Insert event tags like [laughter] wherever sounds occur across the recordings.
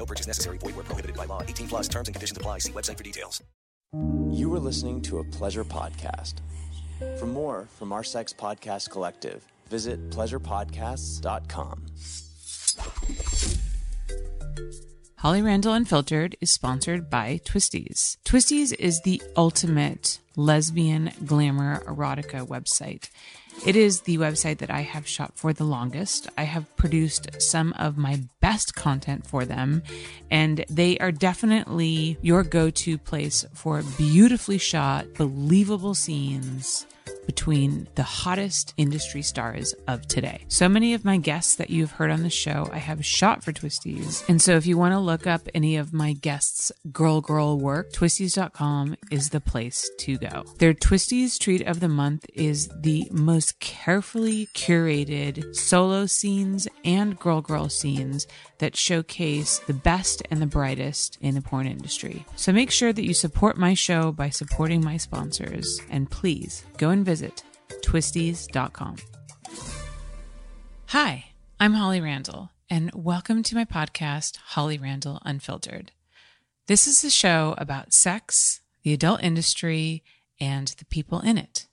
No purchase necessary. Void where prohibited by law. 18 plus terms and conditions apply. See website for details. You are listening to a pleasure podcast. For more from our sex podcast collective, visit pleasurepodcasts.com. Holly Randall Unfiltered is sponsored by Twistys. Twistys is the ultimate lesbian glamour erotica website. It is the website that I have shot for the longest. I have produced some of my best content for them, and they are definitely your go to place for beautifully shot, believable scenes between the hottest industry stars of today. So many of my guests that you've heard on the show, I have shot for Twistys. And so if you want to look up any of my guests' girl girl work, twistys.com is the place to go. Their Twistys treat of the month is the most carefully curated solo scenes and girl girl scenes that showcase the best and the brightest in the porn industry. So make sure that you support my show by supporting my sponsors and please go and visit twistys.com. Hi, I'm Holly Randall and welcome to my podcast, Holly Randall Unfiltered. This is a show about sex, the adult industry, and the people in it.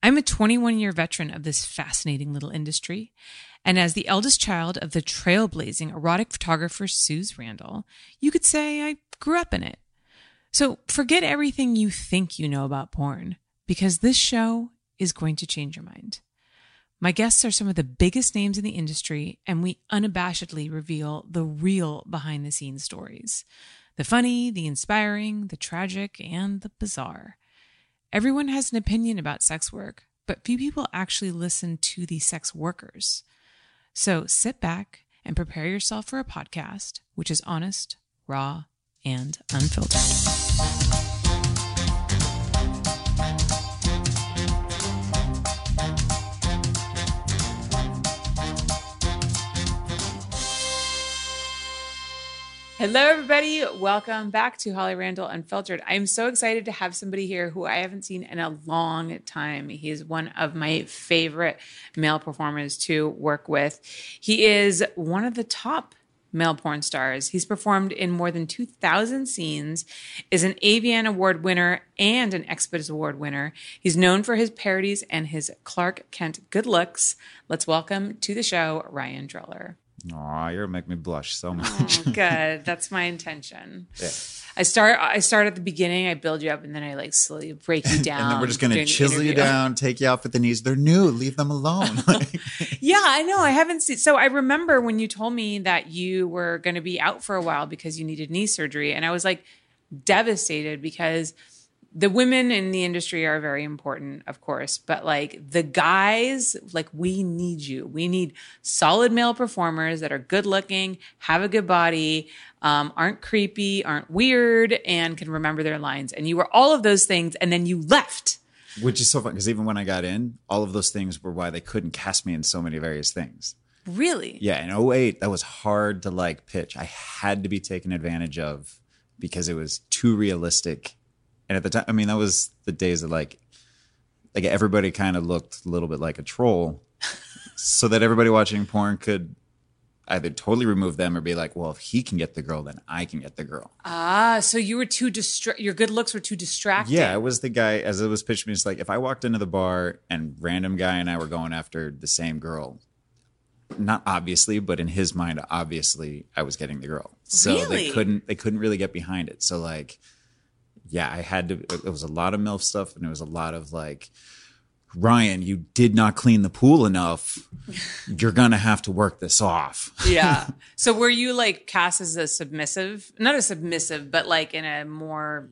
I'm a 21 year veteran of this fascinating little industry. And as the eldest child of the trailblazing erotic photographer Suze Randall, you could say I grew up in it. So forget everything you think you know about porn, because this show is going to change your mind. My guests are some of the biggest names in the industry, and we unabashedly reveal the real behind the scenes stories the funny, the inspiring, the tragic, and the bizarre. Everyone has an opinion about sex work, but few people actually listen to the sex workers. So sit back and prepare yourself for a podcast which is honest, raw, and unfiltered. Hello, everybody. Welcome back to Holly Randall Unfiltered. I'm so excited to have somebody here who I haven't seen in a long time. He is one of my favorite male performers to work with. He is one of the top male porn stars. He's performed in more than 2,000 scenes, is an AVN Award winner and an XBIZ Award winner. He's known for his parodies and his Clark Kent good looks. Let's welcome to the show Ryan Driller. Aw, you're make me blush so oh, much. Oh, [laughs] good. That's my intention. Yeah. I start. I start at the beginning. I build you up, and then I like slowly break you down. [laughs] and then we're just gonna chisel you down, take you off at the knees. They're new. Leave them alone. [laughs] Yeah, I know. I haven't seen. So I remember when you told me that you were to be out for a while because you needed knee surgery, and I was like devastated because the women in the industry are very important, of course, but like the guys, like we need you. We need solid male performers that are good looking, have a good body, um, aren't creepy, aren't weird, and can remember their lines. And you were all of those things, and then you left. Which is so fun because even when I got in, all of those things were why they couldn't cast me in so many various things. Really? Yeah, in 08, that was hard to like pitch. I had to be taken advantage of because it was too realistic. And at the time, I mean, that was the days of like, like everybody kind of looked a little bit like a troll, [laughs] so that everybody watching porn could either totally remove them or be like, well, if he can get the girl, then I can get the girl. Ah, so you were too distra- Your good looks were too distracting. Yeah, it was the guy as it was pitched me. It's like if I walked into the bar and random guy and I were going after the same girl, not obviously, but in his mind, obviously, I was getting the girl. So Really? they couldn't they couldn't really get behind it. So like, yeah, I had to. It was a lot of milf stuff, and it was a lot of like. Ryan, you did not clean the pool enough. [laughs] You're gonna have to work this off. [laughs] yeah. So were you like cast as a submissive, not a submissive, but like in a more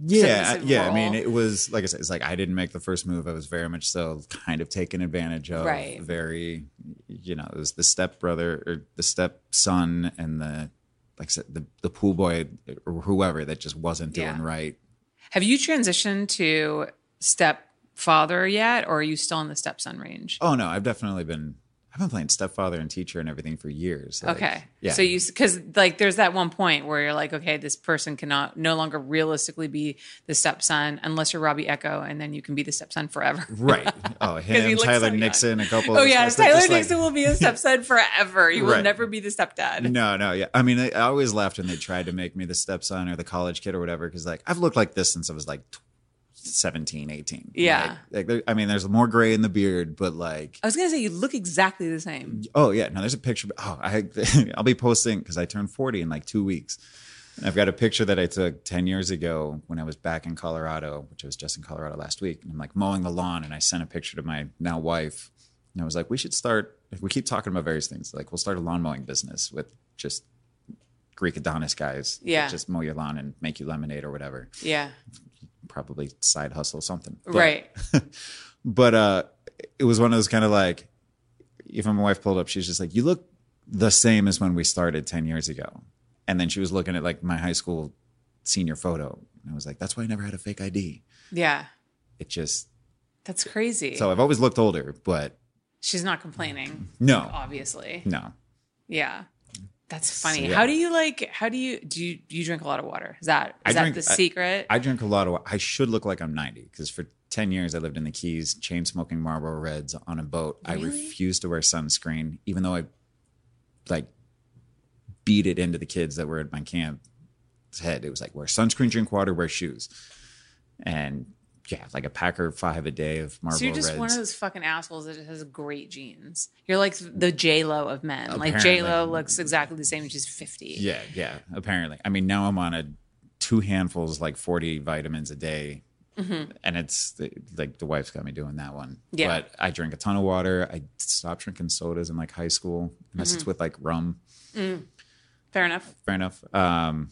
Yeah, yeah. I mean, it was like I said, it's like I didn't make the first move. I was very much so kind of taken advantage of. Right. Very, you know, it was the step brother or the stepson and the like the the pool boy or whoever that just wasn't doing Yeah. right. Have you transitioned to stepfather yet, or are you still in the stepson range? Oh no, I've definitely been. I've been playing stepfather and teacher and everything for years. Like, okay. Yeah. So you, because like there's that one point where you're like, okay, this person cannot no longer realistically be the stepson unless you're Robby Echo, and then you can be the stepson forever. [laughs] right. Oh, [laughs] him, Tyler so young. Nixon, a couple. Oh yeah, Tyler just like- Nixon will be a [laughs] stepson forever. You will Right. never be the stepdad. No, no, yeah. I mean, I, I always laughed when they tried to make me the stepson or the college kid or whatever, because like I've looked like this since I was like tw- 17, 18. Yeah. Like, like, I mean, there's more gray in the beard, but like, I was gonna say you look exactly the same. oh yeah, no, there's a picture. Oh, I, [laughs] I'll be posting because I turned 40 in like two weeks. And I've got a picture that I took 10 years ago when I was back in Colorado, which I was just in Colorado last week. And I'm like mowing the lawn and I sent a picture to my now wife. And I was like, we should start, we keep talking about various things, like we'll start a lawn mowing business with just Greek Adonis guys. Yeah. Just mow your lawn and make you lemonade or whatever. Yeah. Probably side hustle something. But- right. [laughs] but uh it was one of those kind of like even my wife pulled up she's just like you look the same as when we started 10 years ago and then she was looking at like my high school senior photo and i was like that's why i never had a fake id Yeah. it just That's crazy. so i've always looked older but She's not complaining, no obviously. no Yeah. That's funny. yeah. How do you like how do you do you do you drink a lot of water? Is that is I that the secret? i drink a lot of water. i should look like i'm 90 because for 10 years i lived in the keys chain smoking marlboro reds on a boat i Really? refused to wear sunscreen even though i like beat it into the kids that were at my camp's head it was like wear sunscreen drink water wear shoes and yeah like a packer five a day of marlboro so you're just reds one of those fucking assholes that has great genes. You're like the J Lo of men. Like J Lo looks exactly the same when she's fifty. yeah yeah apparently i mean now i'm on a two handfuls like 40 vitamins a day and it's the, like the wife's got me doing that one Mm-hmm. Yeah. but i drink a ton of water i stopped drinking sodas in like high school unless Mm-hmm. it's with like rum Fair enough. fair enough um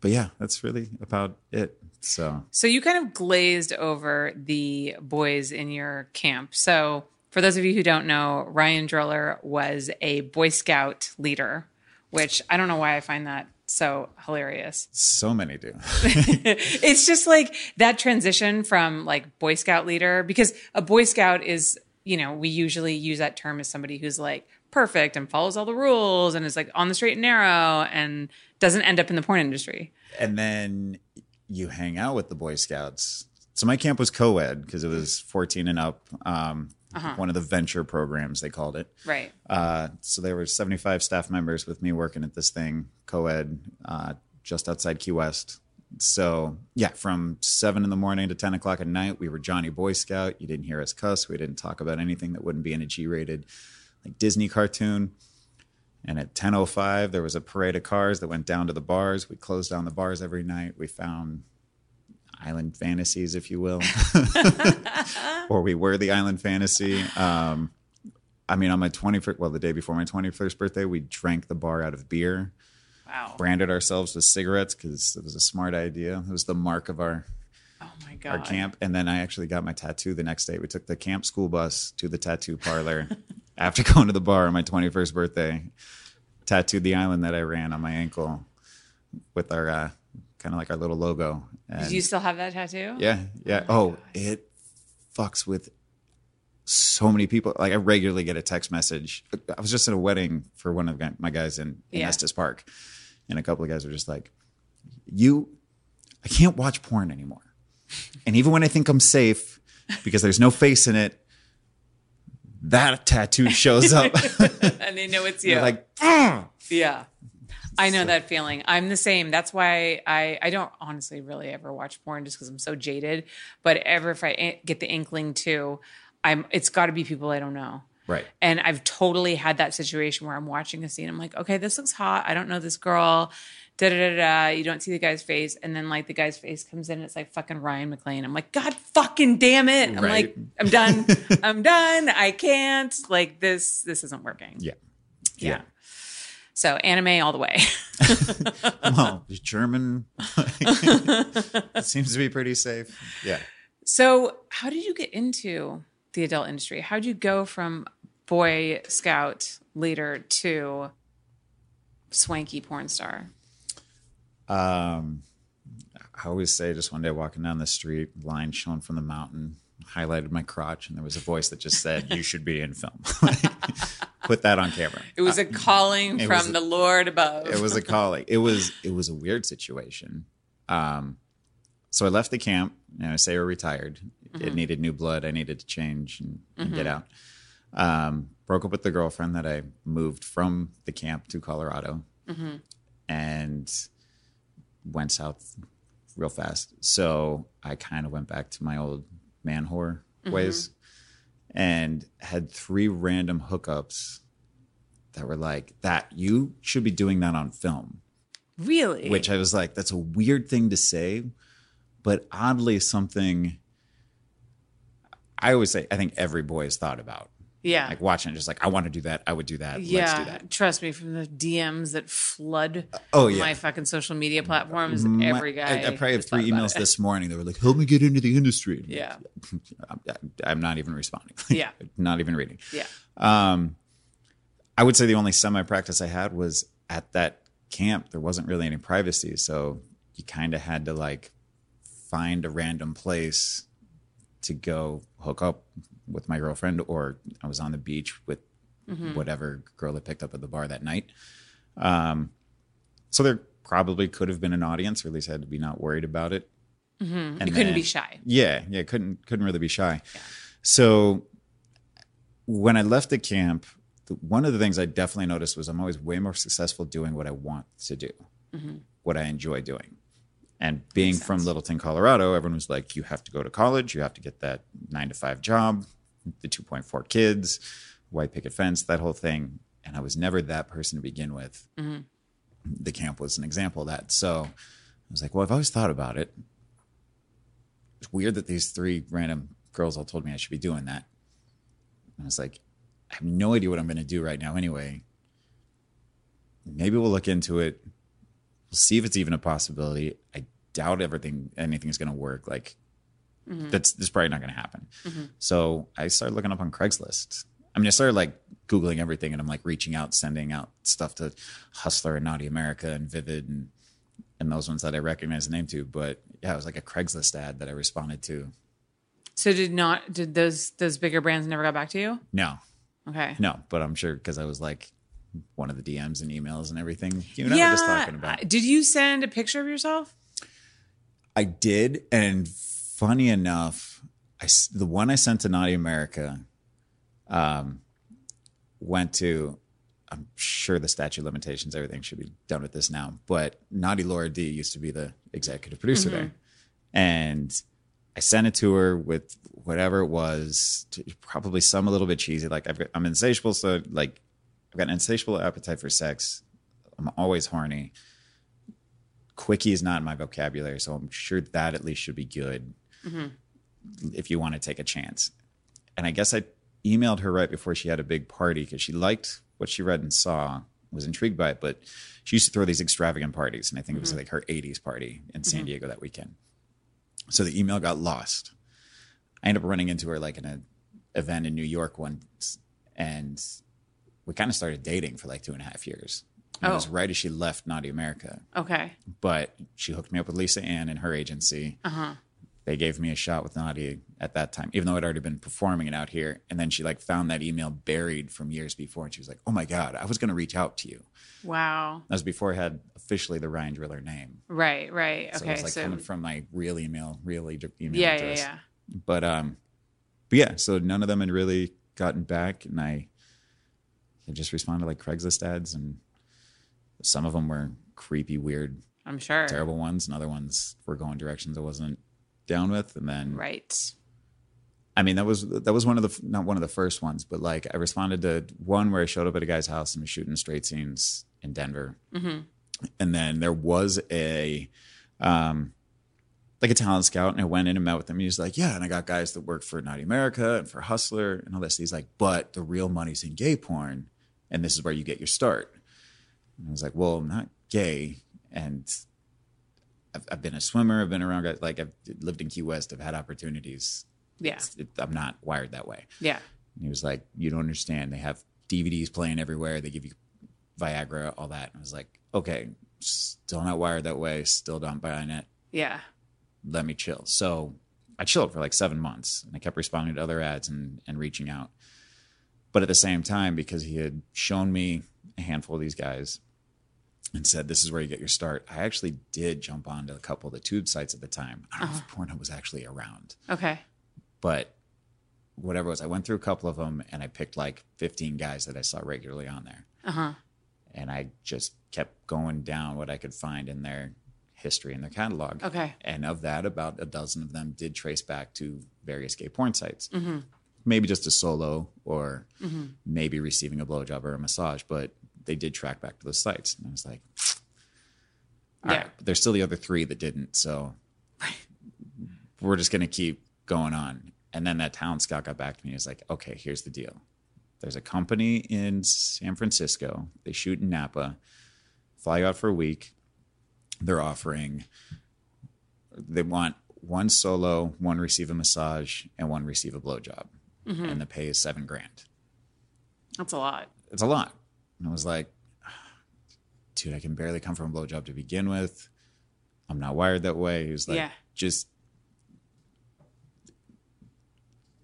but yeah that's really about it so So you kind of glazed over the boys in your camp. So for those of you who don't know, Ryan Driller was a Boy Scout leader, which I don't know why I find that so hilarious. so many do [laughs] [laughs] it's just like that transition from like Boy Scout leader because a Boy Scout is, you know, we usually use that term as somebody who's like perfect and follows all the rules and is like on the straight and narrow and doesn't end up in the porn industry. and then you hang out with the Boy Scouts. So my camp was co-ed because it was 14 and up. Um, One of the venture programs they called it. Right. Uh, so there were 75 staff members with me working at this thing, co-ed, uh, just outside Key West. So yeah, from seven in the morning to 10 o'clock at night, we were Johnny Boy Scout. You didn't hear us cuss. We didn't talk about anything that wouldn't be in a G-rated like Disney cartoon. And at 10:05, there was a parade of cars that went down to the bars. We closed down the bars every night. We found island fantasies, if you will, [laughs] or we were the island fantasy. Um, I mean, on my 21st, well, the day before my 21st birthday, we drank the bar out of beer, Wow. branded ourselves with cigarettes because it was a smart idea. It was the mark of our Oh my god. our camp. And then I actually got my tattoo the next day. We took the camp school bus to the tattoo parlor [laughs] after [laughs] going to the bar on my 21st birthday. Tattooed the island that I ran on my ankle with our uh, kind of like our little logo. And Do you still have that tattoo? yeah, yeah. Oh, it fucks with so many people. Like I regularly get a text message. I was just at a wedding for one of my guys in, in Yeah. Estes Park, and a couple of guys were just like, "You, I can't watch porn anymore." And even when I think I'm safe because there's no face in it, that tattoo shows up. [laughs] and they know it's you. Like, "Ah!" yeah. I know that feeling. I'm the same. That's why I, I don't honestly really ever watch porn just because I'm so jaded. But ever if I get the inkling to, I'm it's got to be people I don't know. right. And I've totally had that situation where I'm watching a scene. I'm like, okay, this looks hot. I don't know this girl. Da da da da. You don't see the guy's face, and then like the guy's face comes in. and It's like fucking Ryan Mclane. I'm like, God fucking damn it. I'm Right. like, I'm done. [laughs] I'm done. I can't. Like this. This isn't working. Yeah. Yeah. So anime all the way. [laughs] Well, German [laughs] seems to be pretty safe. Yeah. so how did you get into the adult industry? How did you go from Boy Scout leader to swanky porn star? Um, I always say, just one day walking down the street, line shown from the mountain, highlighted my crotch, and there was a voice that just said, "You should be in film." [laughs] Put that on camera. It was a calling it from a- the Lord above. It was a calling. It was it was a weird situation. Um, so I left the camp. And I say we're retired. It needed new blood. I needed to change and, and get out. Um, broke up with the girlfriend that I moved from the camp to Colorado, and went south real fast. So I kind of went back to my old man whore mm-hmm. ways, and had three random hookups that were like that. You should be doing that on film really which I was like, that's a weird thing to say, but oddly something I always say, I think every boy has thought about. Yeah. Like watching it, just like, I want to do that. I would do that. Let's yeah, do that. trust me, from the DMs that flood Oh, yeah. my fucking social media platforms, My- every guy. I, I probably have three emails this morning that were like, help me get into the industry. Like, Yeah, [laughs] I'm, I'm not even responding. [laughs] Yeah. not even reading. yeah, Um, I would say the only semi practice I had was at that camp. There wasn't really any privacy, so you kind of had to like find a random place to go hook up with my girlfriend, or I was on the beach with whatever girl I picked up at the bar that night. Um, so there probably could have been an audience, or at least I had to be not worried about it. Mm-hmm. you couldn't then- be shy. yeah, yeah, couldn't couldn't really be shy. So when I left the camp, the, one of the things I definitely noticed was I'm always way more successful doing what I want to do, what I enjoy doing. And being from Littleton, Colorado, everyone was like, "You have to go to college. You have to get that nine to five job, the 2.4 kids, white picket fence, that whole thing." And I was never that person to begin with. Mm-hmm. The camp was an example of that. So I was like, "Well, I've always thought about it it's weird that these three random girls all told me I should be doing that. And I was like, I have no idea what I'm going to do right now anyway. Maybe we'll look into it. We'll see if it's even a possibility. I doubt everything, anything's going to work. Like, Mm-hmm. that's, that's probably not going to happen. Mm-hmm. So I started looking up on Craigslist. I mean, I started like Googling everything and I'm like reaching out, sending out stuff to Hustler and Naughty America and Vivid and and those ones that I recognize the name to. But yeah, it was like a Craigslist ad that I responded to. So did not did those those bigger brands never got back to you? No, Okay. no, but I'm sure because I was like one of the DMs and emails and everything. You and I were just talking about. Did you send a picture of yourself? I did, and funny enough, I the one I sent to Naughty America, um, went to. I'm sure the statute of limitations, everything should be done with this now. But Naughty Laura D used to be the executive producer there, and I sent it to her with whatever it was, to, probably some a little bit cheesy. Like I've got, I'm insatiable, so like I've got an insatiable appetite for sex. I'm always horny. Quickie is not in my vocabulary, so I'm sure that at least should be good Mm-hmm. if you want to take a chance. And I guess I emailed her right before she had a big party because she liked what she read and saw, was intrigued by it, but she used to throw these extravagant parties. And I think it was mm-hmm. like her 80s party in San mm-hmm. Diego that weekend. So the email got lost. I ended up running into her like in an event in New York once, and we kind of started dating for like two and a half years. And It was Oh. right as she left Naughty America Okay. but she hooked me up with Lisa Ann and her agency. Uh-huh. They gave me a shot with Nadia at that time, even though I'd already been performing it out here. And then she like found that email buried from years before, and she was like, "Oh my god, I was going to reach out to you." Wow. That was before I had officially the Ryan Driller name, Right, right. so Okay. it was like So, coming from my real email, real email yeah, yeah, yeah. But um, but yeah, so none of them had really gotten back, and I, I just responded like Craigslist ads, and some of them were creepy, weird I'm sure. terrible ones, and other ones were going directions I wasn't down with. And then, Right. I mean, that was that was one of the not one of the first ones, but like I responded to one where I showed up at a guy's house and was shooting straight scenes in Denver, and then there was a. Um, like a talent scout, and I went in and met with him. He was like, "Yeah," and I got guys that work for Naughty America and for Hustler and all this. He's like, "But the real money's in gay porn, and this is where you get your start." And I was like, "Well, I'm not gay, and I've, I've been a swimmer. I've been around guys like I've lived in Key West. I've had opportunities. Yeah. It- I'm not wired that way." Yeah. And he was like, "You don't understand. They have DVDs playing everywhere. They give you Viagra, all that." And I was like, "Okay, still not wired that way. Still don't buy it. Yeah. let me chill. So I chilled for like seven months and I kept responding to other ads and, and reaching out. But at the same time, because he had shown me a handful of these guys and said, this is where you get your start, I actually did jump onto a couple of the tube sites at the time. I don't know if Pornhub was actually around, Okay. but whatever it was, I went through a couple of them and I picked like 15 guys that I saw regularly on there. Uh huh. And I just kept going down what I could find in their history and their catalog. Okay. And of that, about a dozen of them did trace back to various gay porn sites. Mm-hmm. Maybe just a solo or maybe receiving a blowjob or a massage, but they did track back to those sites. And I was like, all Yeah. right. But there's still the other three that didn't. So we're just going to keep going on. And then that town scout got back to me. He was like, okay, here's the deal. There's a company in San Francisco. They shoot in Napa, fly you out for a week. They're offering, they want one solo, one receive a massage, and one receive a blowjob. Mm-hmm. And the pay is seven grand. That's a lot. It's a lot. And I was like, dude, I can barely come from a blowjob to begin with. I'm not wired that way. He was like, Yeah. just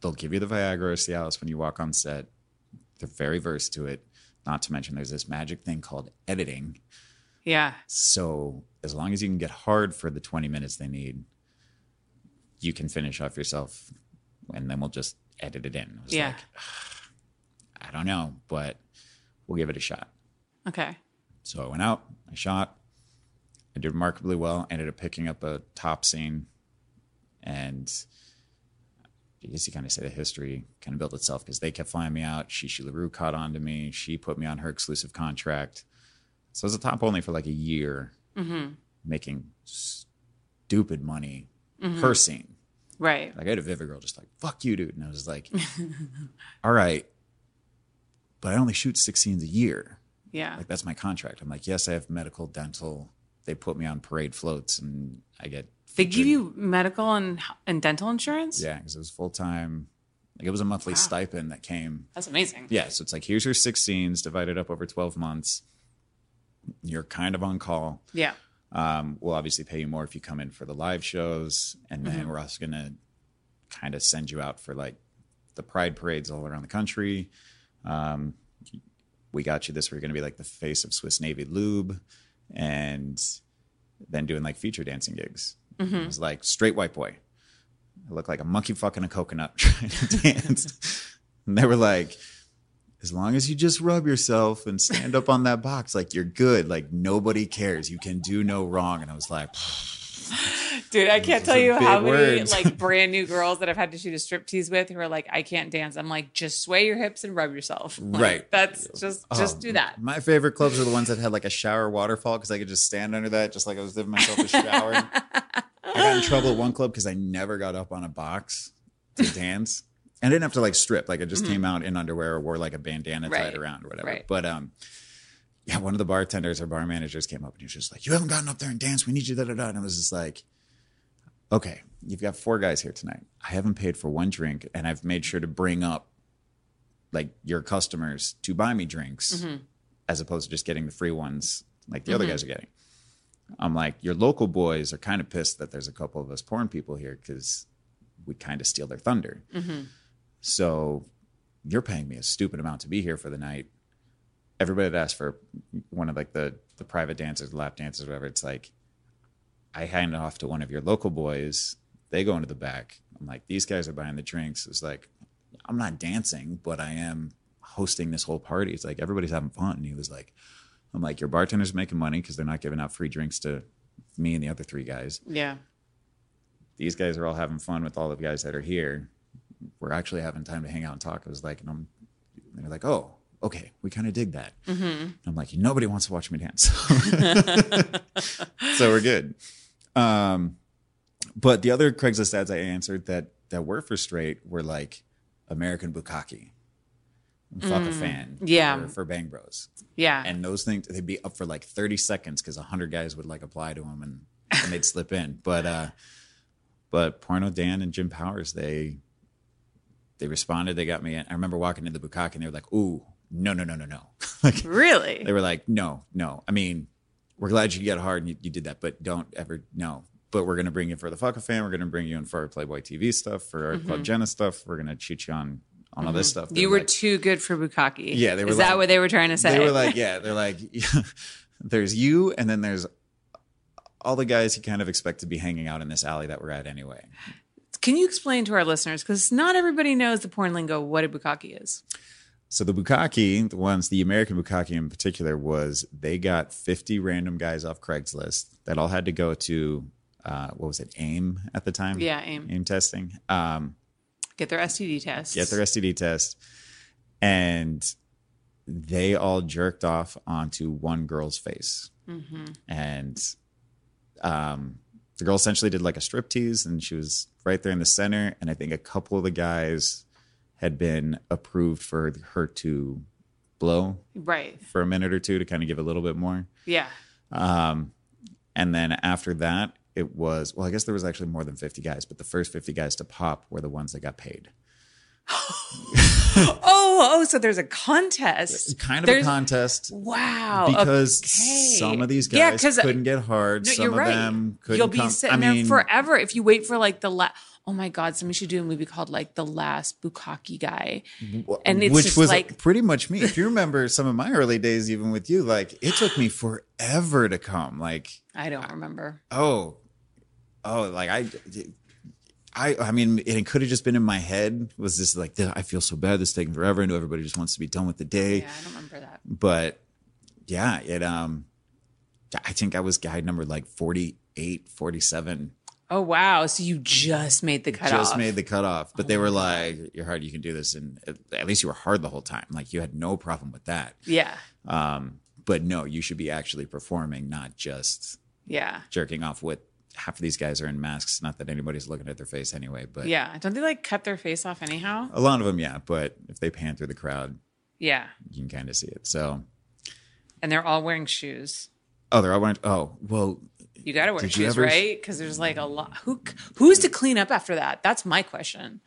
they'll give you the Viagra or Cialis when you walk on set. They're very versed to it. Not to mention there's this magic thing called editing. Yeah. So as long as you can get hard for the 20 minutes they need, you can finish off yourself and then we'll just edit it in. I was Yeah. like, I don't know, but we'll give it a shot. Okay. So I went out, I shot, I did remarkably well, ended up picking up a top scene, and I guess you kind of say the history kind of built itself because they kept flying me out. Chi Chi LaRue caught on to me. She put me on her exclusive contract. So I was a top only for like a year, mm-hmm. making stupid money mm-hmm. per scene. Right. Like I had a Vivid girl just like, fuck you, dude. And I was like, [laughs] all right, but I only shoot six scenes a year. Yeah. Like that's my contract. I'm like, yes, I have medical, dental. They put me on parade floats, and I get They give you medical and and dental insurance. yeah, because it was full time. Like it was a monthly stipend that came. That's amazing. Yeah, so it's like here's your six scenes divided up over twelve months. You're kind of on call. Yeah. Um, we'll obviously pay you more if you come in for the live shows, and then we're also gonna kind of send you out for like the pride parades all around the country. Um, we got you this. We're gonna be like the face of Swiss Navy Lube, and then doing like feature dancing gigs. It was like straight white boy. I look like a monkey fucking a coconut [laughs] trying to dance. and they were like, as long as you just rub yourself and stand up on that box, like you're good. Like nobody cares. You can do no wrong. And I was like, Dude, I can't tell you how big many words. like [laughs] brand new girls that I've had to shoot a strip tease with who are like, I can't dance. I'm like, just sway your hips and rub yourself. [laughs] Like, Right. That's just just Oh, do that. My favorite clubs are the ones that had like a shower waterfall because I could just stand under that, just like I was giving myself a shower. [laughs] I got in trouble at one club because I never got up on a box to dance. And I didn't have to like strip. Like I just came out in underwear or wore like a bandana tied Mm-hmm. Around or whatever. Right. But um yeah, one of the bartenders or bar managers came up and he was just like, You haven't gotten up there and danced. We need you da da da. And I was just like, Okay, you've got four guys here tonight. I haven't paid for one drink and I've made sure to bring up like your customers to buy me drinks mm-hmm. as opposed to just getting the free ones like the other mm-hmm. guys are getting. I'm like, your local boys are kind of pissed that there's a couple of us porn people here because we kind of steal their thunder. Mm-hmm. So you're paying me a stupid amount to be here for the night. Everybody that asked for one of like the the private dancers, lap dancers, whatever, it's like I hand it off to one of your local boys. They go into the back. I'm like, these guys are buying the drinks. It's like, I'm not dancing, but I am hosting this whole party. It's like everybody's having fun. And he was like, I'm like, your bartender's making money because they're not giving out free drinks to me and the other three guys. Yeah. These guys are all having fun with all the guys that are here. We're actually having time to hang out and talk. I was like, and I'm, they're like, oh, okay, we kind of dig that. Mm-hmm. I'm like, nobody wants to watch me dance. [laughs] [laughs] so we're good. Um, but the other Craigslist ads I answered that that were for straight were like American Bukkake, fuck a fan, Yeah. for, for Bang Bros, Yeah. and those things they'd be up for like thirty seconds because hundred guys would like apply to them and, and they'd slip in. But uh, but Porno Dan and Jim Powers they they responded. They got me in. I remember walking into the Bukkake and they were like, "Ooh, no, no, no, no, no." [laughs] like really? they were like, no, no. I mean, we're glad you get hard and you, you did that, but don't ever, no. but we're gonna bring you for the fuck fan. We're gonna bring you in for our Playboy TV stuff, for our Club Jenna stuff. We're gonna cheat you on on all this stuff. Mm-hmm. You were like- too good for Bukkake. Yeah, they were Is that what they were trying to say? They were like, yeah, they're like, [laughs] there's you, and then there's all the guys you kind of expect to be hanging out in this alley that we're at anyway. Can you explain to our listeners because not everybody knows the porn lingo what a Bukkake is? So the Bukkake, the ones, the American Bukkake in particular, was they got 50 random guys off Craigslist that all had to go to, uh, what was it, AIM at the time? Yeah, AIM. AIM testing. Um, Get their STD test. get their STD test, and they all jerked off onto one girl's face, and um, the girl essentially did like a strip tease, and she was right there in the center. And I think a couple of the guys had been approved for her to blow right. for a minute or two to kind of give a little bit more. Yeah. Um, and then after that, it was well, I guess there was actually more than 50 guys, but the first 50 guys to pop were the ones that got paid. [laughs] Oh, oh, so there's a contest. kind of There's- a contest Wow. because okay. some of these guys Yeah, 'cause- couldn't get hard. No, some you're of right. them couldn't You'll be come. sitting I mean, there forever if you wait for like the last. Oh my God! Somebody should do a movie called like the last Bukkake guy, and it's which just was like pretty much me. If you remember some of my early days, even with you, like it took me forever to come. Like, I don't remember. oh, oh, like I, I, I mean, it could have just been in my head. Was just like, I feel so bad. This is taking forever. I know everybody just wants to be done with the day. Yeah, I don't remember that. but yeah it um i think i was guide number like 48 47 Oh wow! So you just made the cutoff. just made the cutoff. But they Oh were like you're hard. You can do this. And at- at least you were hard the whole time. Like you had no problem with that. Yeah, um but no you should be actually performing not just yeah, jerking off with half of these guys are in masks. Not that anybody's looking at their face anyway but yeah. Don't they like cut their face off anyhow? a lot of them yeah. But if they pan through the crowd Yeah, you can kind of see it. So and they're all wearing shoes. oh they're all wearing oh well You got to wear shoes, ever- right? Because there's like a lot. Who who's to clean up after that? That's my question.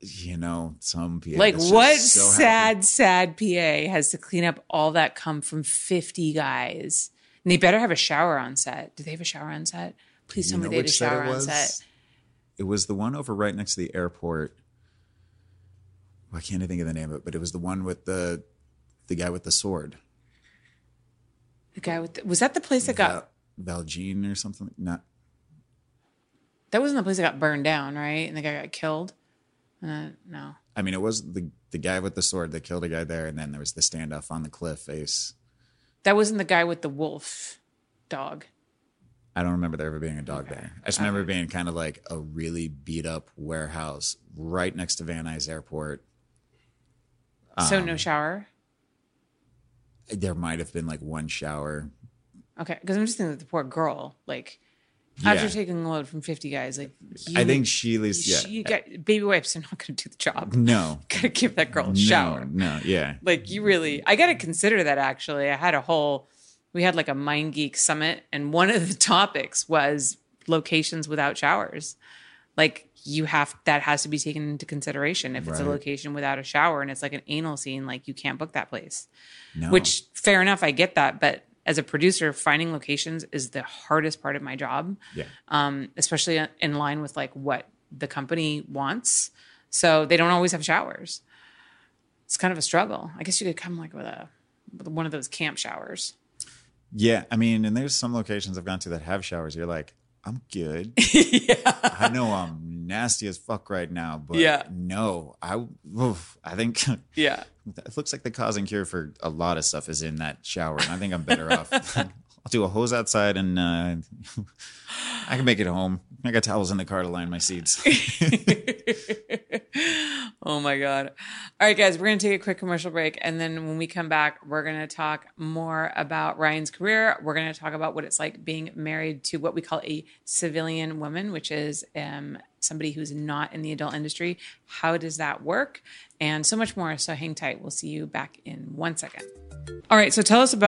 you know some PA like, what so happy. sad, sad PA has to clean up all that come from 50 guys? And they better have a shower on set. Do they have a shower on set? Please tell You me they had a shower on set. It was the one over right next to the airport. Why can't I think of the name of it? But it was the one with the the guy with the sword. The guy with the, was that the place that got Valjean or something. Not that wasn't the place that got burned down, right? And the guy got killed. Uh, no, I mean, it was the the guy with the sword that killed a guy there, and then there was the standoff on the cliff face. that wasn't the guy with the wolf dog. I don't remember there ever being a dog there. I just remember being kind of like a really beat up warehouse right next to Van Nuys Airport. so Um, no shower. There might have been like one shower. Okay, because I'm just thinking of the poor girl. Like after Yeah. taking a load from 50 guys, like you, I think she at least yeah. she got baby wipes are not going to do the job. no, [laughs] Gotta give that girl a no, shower. no, yeah. Like you really, I got to consider that. Actually, I had a whole, we had like a MindGeek summit, and one of the [laughs] topics was locations without showers. Like you have that has to be taken into consideration. If it's a Right. location without a shower and it's like an anal scene, like you can't book that place. No. Which fair enough, I get that, but as a producer, finding locations is the hardest part of my job yeah. um, especially in line with like what the company wants. So they don't always have showers. It's kind of a struggle. I guess you could come like with a with one of those camp showers. Yeah, I mean, and there's some locations I've gone to that have showers. You're like, I'm good. [laughs] yeah. I know I'm nasty as fuck right now, but Yeah. no, I, oof, I think [laughs] Yeah. it looks like the cause and cure for a lot of stuff is in that shower, and I think I'm better off. [laughs] I'll do a hose outside, and uh, I can make it home. I got towels in the car to line my seats. Oh my god. All right guys, we're going to take a quick commercial break and then when we come back, we're going to talk more about Ryan's career. We're going to talk about what it's like being married to what we call a civilian woman, which is um somebody who's not in the adult industry. How does that work? And so much more. So hang tight. We'll see you back in one second. All right, so tell us about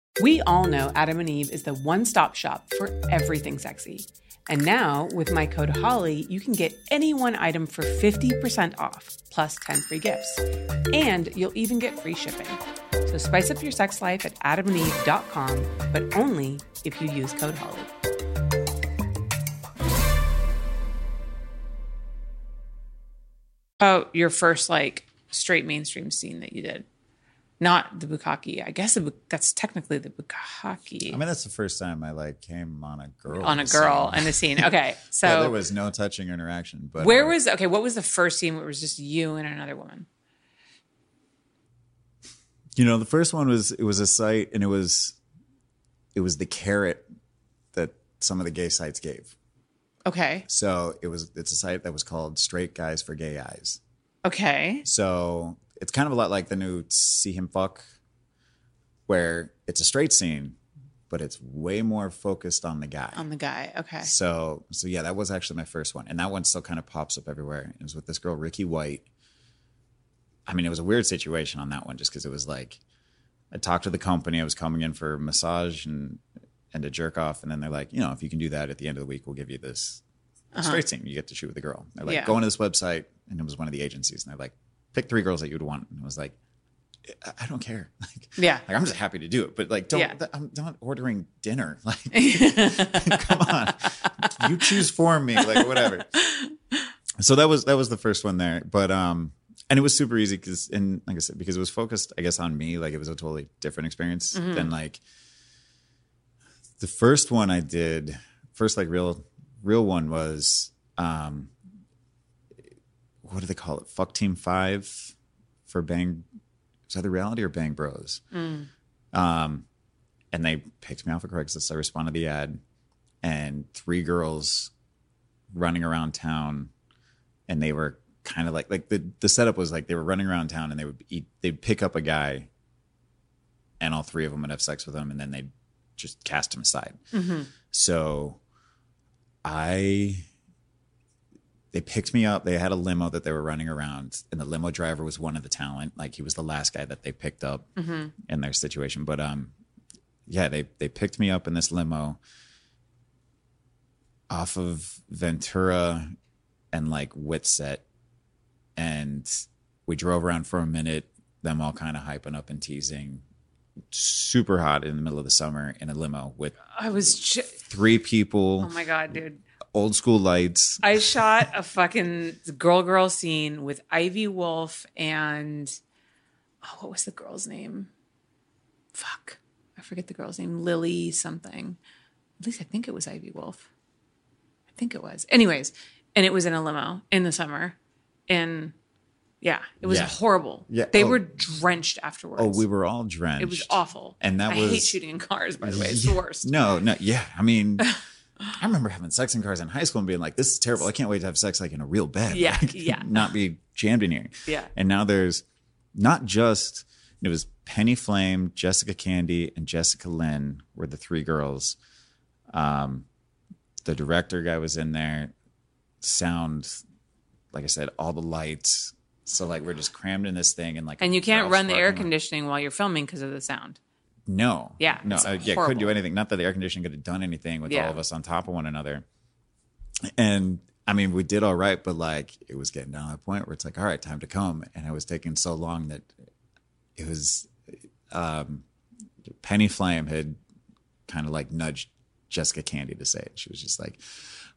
We all know Adam and Eve is the one stop shop for everything sexy. And now, with my code HOLLY, you can get any one item for 50% off, plus 10 free gifts. And you'll even get free shipping. So spice up your sex life at adamandeve.com, but only if you use code HOLLY. Oh, your first like straight mainstream scene that you did. Not the bukkake. I guess bu- that's technically the bukkake I mean, that's the first time I like came on a girl on a girl scene. in the scene. Okay, [laughs] so Yeah, there was no touching or interaction. But where uh, was okay? What was the first scene where it was just you and another woman? you know the first one was it was a site and it was it was the carrot that some of the gay sites gave. Okay, So it was it's a site that was called Straight Guys for Gay Eyes. okay, So it's kind of a lot like the new See Him Fuck, where it's a straight scene, but it's way more focused on the guy. on the guy. Okay, So so yeah, that was actually my first one, and that one still kind of pops up everywhere. It was with this girl Rikki White. I mean, it was a weird situation on that one, just because it was like I talked to the company. I was coming in for a massage and and a jerk off, and then they're like, you know, if you can do that at the end of the week, we'll give you this straight scene. You get to shoot with a girl. They're like, Uh-huh. Yeah. go into this website, and it was one of the agencies, and they're like, pick three girls that you would want, and I was like. I- don't care. [laughs] Like, Yeah. like I'm just happy to do it, but like, don't. Yeah. I'm not ordering dinner. [laughs] Like, [laughs] come on you choose for me like whatever so that was that was the first one there but um and it was super easy because and like i said because it was focused i guess on me like it was a totally different experience than like the first one i did first like real real one was um what do they call it? Fuck team five for bang is that the reality or bang bros? Um and they picked me off of craigslist. I responded to the ad and three girls running around town and they were kind of like like the the setup was like they were running around town and they would eat they'd pick up a guy and all three of them would have sex with him and then they'd just cast him aside. So i they picked me up they had a limo that they were running around and the limo driver was one of the talent like he was the last guy that they picked up in their situation but um yeah they they picked me up in this limo off of Ventura and like Whitsett, and we drove around for a minute. Them all kind of hyping up and teasing. Super hot in the middle of the summer in a limo with I was. J- three people, oh my god, dude! Old school lights. I shot a fucking girl girl scene with Ivy Wolfe and oh, what was the girl's name? Fuck, I forget the girl's name. Lily something. At least I think it was Ivy Wolfe. I think it was. Anyways, and it was in a limo in the summer, and yeah, it was Yeah. horrible. Yeah. they Oh. were drenched afterwards. Oh, we were all drenched. It was awful. And that I hate was- shooting in cars. By the way, it's the worst. No, no, yeah. I mean, [laughs] I remember having sex in cars in high school and being like, "This is terrible. I can't wait to have sex like in a real bed. Yeah, Like, yeah. [laughs] not be jammed in here." Yeah. And now there's not just it was Penny Flame, Jessica Candy, and Jessica Lynn were the three girls. Um, the director guy was in there. Sound, like I said, all the lights. So like we're just crammed in this thing and like And you can't run the air conditioning while you're filming because of the sound. No. Yeah, No. Uh, yeah. horrible. Couldn't do anything. Not that the air conditioning could have done anything with Yeah. all of us on top of one another. And I mean, we did all right, but like it was getting down to that point where it's like, all right, time to come. And it was taking so long that it was, um, Penny Flame had kind of like nudged Jessica Candy to say it. She was just like,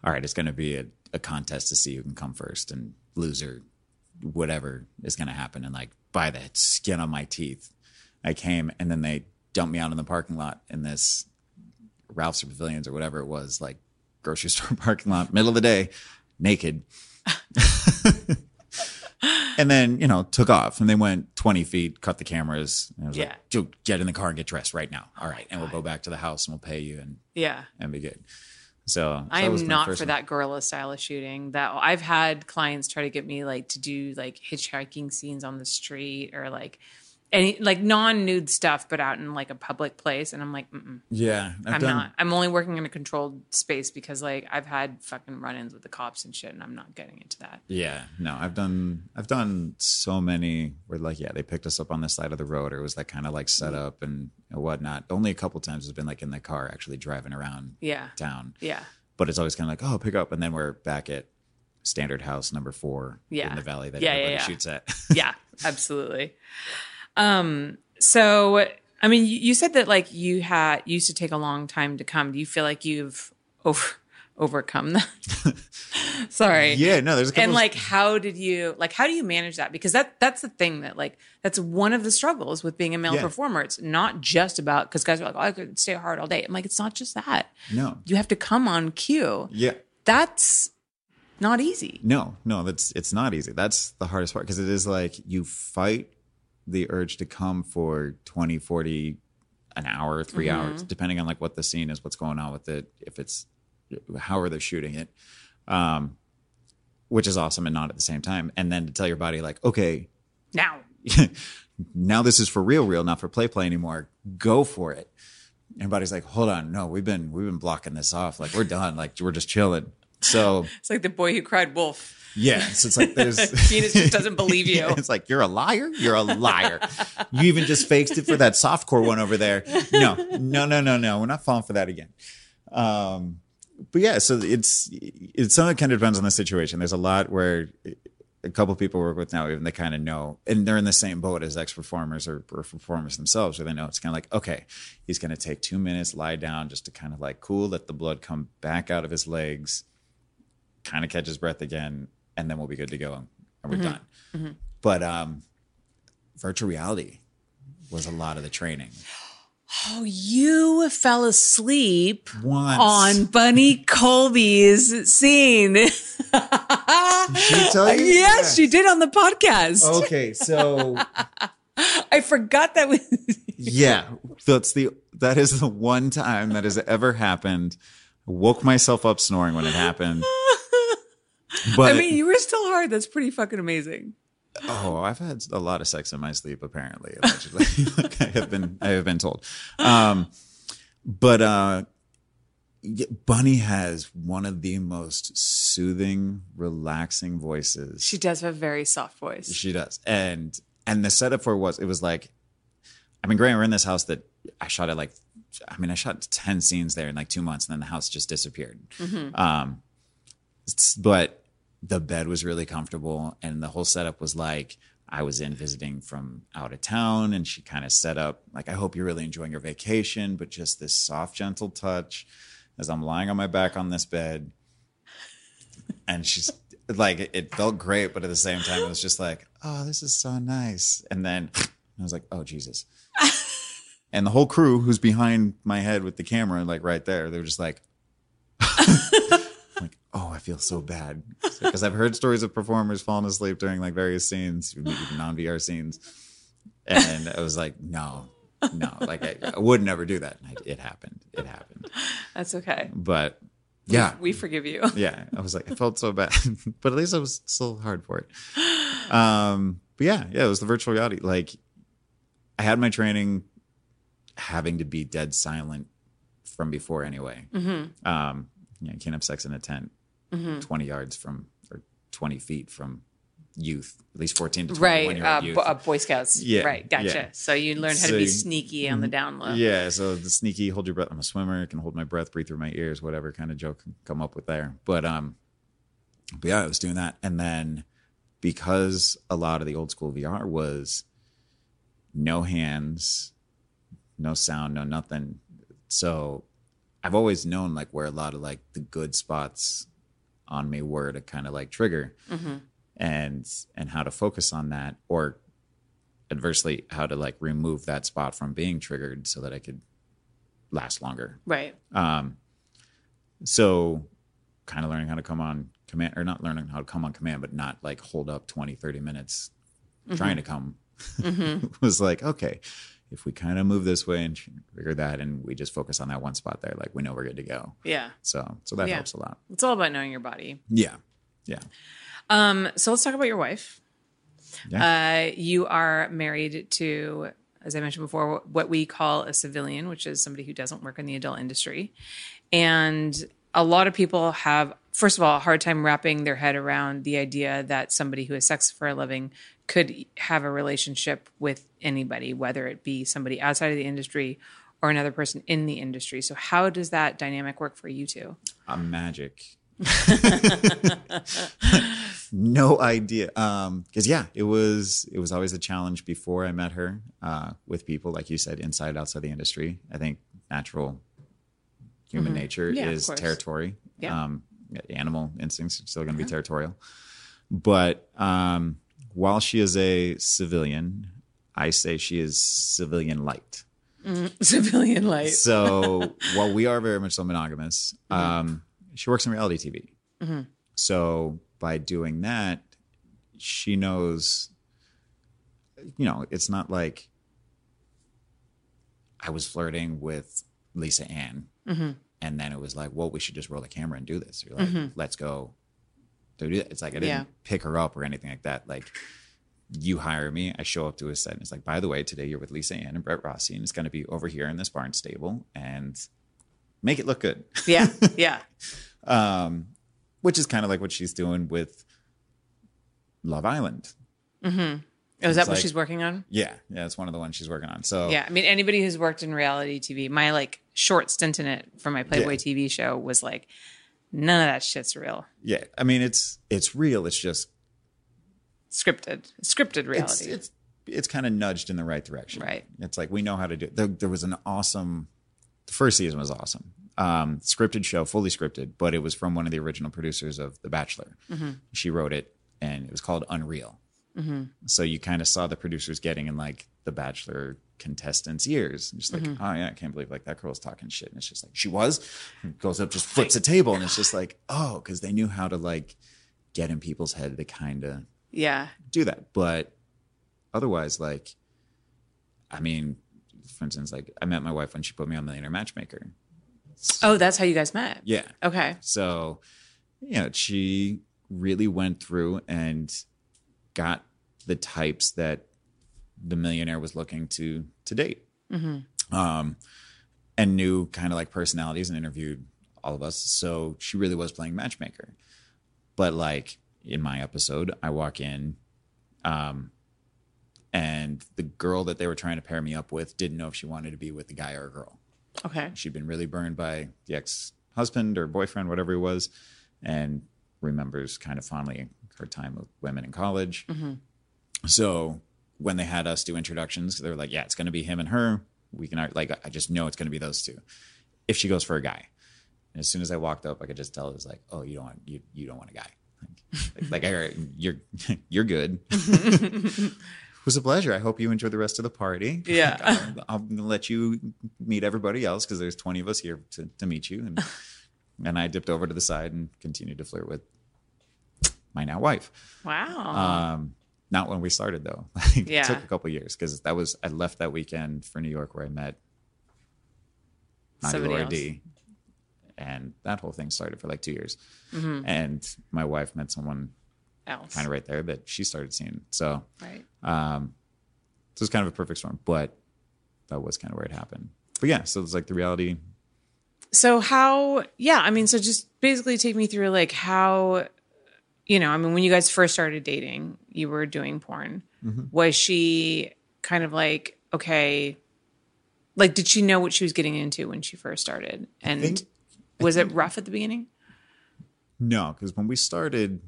all right, it's going to be a, a contest to see who can come first and loser, whatever is going to happen. And like by the skin on my teeth, I came and then they dumped me out in the parking lot in this Ralph's or Pavilions or whatever it was, like grocery [laughs] store parking lot, middle of the day, naked. [laughs] and then you know took off and they went 20 feet cut the cameras and I was Yeah. like dude get in the car and get dressed right now all right and we'll go back to the house and we'll pay you and Yeah. and be good so, I am not for one. that guerrilla style of shooting. That I've had clients try to get me like to do like hitchhiking scenes on the street or like any like non nude stuff, but out in like a public place, and I'm like, Mm-mm, yeah I've I'm done, not. I'm only working in a controlled space because like I've had fucking run-ins with the cops and shit, and I'm not getting into that. yeah no i've done i've done so many where like yeah they picked us up on the side of the road or it was that kind of like set Mm-hmm. up and whatnot only a couple times has been like in the car actually driving around Yeah, town yeah, but it's always kind of like oh pick up and then we're back at standard house number four Yeah. in the valley that Yeah, yeah, everybody yeah. shoots at yeah, [laughs] absolutely. Um, so I mean, you, you said that like you had used to take a long time to come. Do you feel like you've over overcome that? [laughs] Sorry. yeah no there's a couple and of- like how did you like how do you manage that because that that's the thing that like that's one of the struggles with being a male Yeah. performer it's not just about because guys are like oh, i could stay hard all day i'm like it's not just that no you have to come on cue yeah that's not easy No, no, that's it's not easy. That's the hardest part because it is like you fight the urge to come for 20, 40 an hour, 3 hours, depending on like what the scene is, what's going on with it, if it's how are they're shooting it. Um which is awesome and not at the same time. And then to tell your body like, okay, now [laughs] now this is for real, real, not for play play anymore. Go for it. And body's like, hold on, no, we've been we've been blocking this off. Like we're done. Like we're just chilling. So it's like the boy who cried wolf yeah, so it's like there's [laughs] Venus just doesn't believe you. [laughs] It's like you're a liar. You're a liar. you even just faked it for that softcore one over there. No, no, no, no, no. We're not falling for that again. Um, but yeah, so it's it's something that kind of depends on the situation. There's a lot where a couple people work with now, even they kind of know, and they're in the same boat as ex performers or, or performers themselves, where they know it's kind of like, okay, he's going to take two minutes, lie down, just to kind of like cool, let the blood come back out of his legs, kind of catch his breath again, and then we'll be good to go, and we're done. But um, virtual reality was a lot of the training. oh you fell asleep Once. on Bunny Colby's scene did she tell you? yes she did on the podcast Okay, so [laughs] I forgot that was. [laughs] yeah, that's the that is the one time that has ever happened. I woke myself up snoring when it happened. [laughs] But I mean, you were still hard. That's pretty fucking amazing. oh, I've had a lot of sex in my sleep. Apparently, allegedly, [laughs] like I have been I have been told. Um, but uh, Bunny has one of the most soothing, relaxing voices. She does have a very soft voice. She does. And and the setup for it was it was like I mean, Grant, we're in this house that I shot at like I mean, I shot ten scenes there in like two months, and then the house just disappeared. Um, but the bed was really comfortable, and the whole setup was like I was in visiting from out of town, and she kind of set up like, "I hope you're really enjoying your vacation," but just this soft, gentle touch as I'm lying on my back on this bed, and she's like, it- felt great, but at the same time, it was just like, "Oh, this is so nice," and then I was like, "Oh, Jesus." and the whole crew who's behind my head with the camera like right there they were just like [laughs] [laughs] oh i feel so bad. Because i've heard stories of performers falling asleep during like various scenes even non-vr scenes. And i was like no no like i, I would never do that. And I, it happened. It happened. That's okay. but yeah. We forgive you. yeah. I was like i felt so bad. [laughs] But at least i was still hard for it. Um but yeah yeah it was the virtual reality. Like i had my training having to be dead silent from before anyway. Mm-hmm. um you, know, you can't have sex in a tent 20 yards from or 20 feet from youth at least 14 to 21 Right. Uh, Bo- uh, Boy Scouts. Yeah, Right. Gotcha. yeah. So you learn how So to be sneaky on the down low. Yeah, so the sneaky hold your breath. I'm a swimmer, I can hold my breath, breathe through my ears, whatever kind of joke can come up with there. But um but yeah, I was doing that. And then because a lot of the old school VR was no hands, no sound, no nothing. So I've always known like where a lot of like the good spots on me were to kind of like trigger mm-hmm. and and how to focus on that or adversely how to like remove that spot from being triggered so that I could last longer. Right. Um, so kind of learning how to come on command or not learning how to come on command, but not like hold up 20, 30 minutes trying mm-hmm. to come mm-hmm. [laughs] was like, okay, if we kind of move this way and figure that and we just focus on that one spot there, like we know we're good to go. Yeah. So, so that Yeah. helps a lot. It's all about knowing your body. Yeah. Yeah. Um, so let's talk about your wife. Yeah. Uh, you are married to, as I mentioned before, what we call a civilian, which is somebody who doesn't work in the adult industry. And a lot of people have, first of all, a hard time wrapping their head around the idea that somebody who has sex for a living could have a relationship with anybody, whether it be somebody outside of the industry or another person in the industry. So, how does that dynamic work for you two? I'm magic. [laughs] no idea. Um, because yeah, it was it was always a challenge before I met her. Uh, with people like you said, inside outside the industry. I think natural human nature Mm-hmm. Yeah, is course. territory. Yeah. Um, animal instincts are still going to be territorial. But um, while she is a civilian, I say she is civilian light. Mm, [laughs] civilian light. So [laughs] while we are very much so monogamous, mm-hmm. um, she works in reality TV. Mm-hmm. So by doing that, she knows, you know, it's not like I was flirting with Lisa Ann, mm-hmm. and then it was like, well, we should just roll the camera and do this. You're like, let's go. Do it. It's like I didn't Yeah. pick her up or anything like that. Like you hire me, I show up to a set, and it's like, by the way, today you're with Lisa Ann and Brett Rossi, and it's going to be over here in this barn stable, and make it look good. Yeah. [laughs] Yeah. um, which is kind of like what she's doing with Love Island. Mm-hmm. Oh, is that It's what she's working on? Yeah, yeah, it's one of the ones she's working on. So Yeah. I mean, anybody who's worked in reality TV, my like short stint in it for my Playboy Yeah. TV show was like, none of that shit's real. yeah, I mean, it's it's real. It's just Scripted. Scripted reality. it's it's kind of nudged in the right direction. Right. It's like we know how to do. There, there was an awesome. The first season was awesome. Um, scripted show, fully scripted, but it was from one of the original producers of The Bachelor. She wrote it, and it was called Unreal. So you kind of saw the producers getting in like the Bachelor contestants' ears, and just like, mm-hmm. oh yeah, I can't believe like that girl's talking shit, and it's just like she was, goes up, just flips a table, and it's just [sighs] like, oh, because they knew how to like get in people's head to kind of yeah. do that. But otherwise, like, I mean, for instance, like I met my wife when she put me on Millionaire Matchmaker. Oh, that's how you guys met. Yeah. Okay. So, you know, she really went through and got the types that the millionaire was looking to to date. Um, and knew kind of like personalities and interviewed all of us. So she really was playing matchmaker. But like in my episode, I walk in, um, and the girl that they were trying to pair me up with didn't know if she wanted to be with the guy or a girl Okay. she'd been really burned by the ex husband or boyfriend, whatever he was, and remembers kind of fondly her time with women in college. So when they had us do introductions, they were like, "Yeah, it's going to be him and her. We can like, I just know it's going to be those two. If she goes for a guy, and as soon as I walked up, I could just tell it was like, "Oh, you don't want you you don't want a guy. Like, [laughs] like, I, you're [laughs] you're good." [laughs] It was a pleasure. I hope you enjoy the rest of the party. Yeah. I'll, gonna let you meet everybody else because there's 20 of us here to, to meet you. And and I dipped over to the side and continued to flirt with my now wife. Wow. Um, not when we started though. [laughs] it Yeah. took a couple years because that was I left that weekend for New York where I met Somebody Laura. D. And that whole thing started for like two years. Mm-hmm. And my wife met someone Else. kind of right there that she started seeing. So Right. um, so it's kind of a perfect storm, but that was kind of where it happened. But yeah, so it's like the reality. So how? Yeah. I mean, so just basically take me through like how. You know, I mean, when you guys first started dating, you were doing porn. Was she kind of like okay? Like, did she know what she was getting into when she first started? And think- was it rough at the beginning? No, because when we started,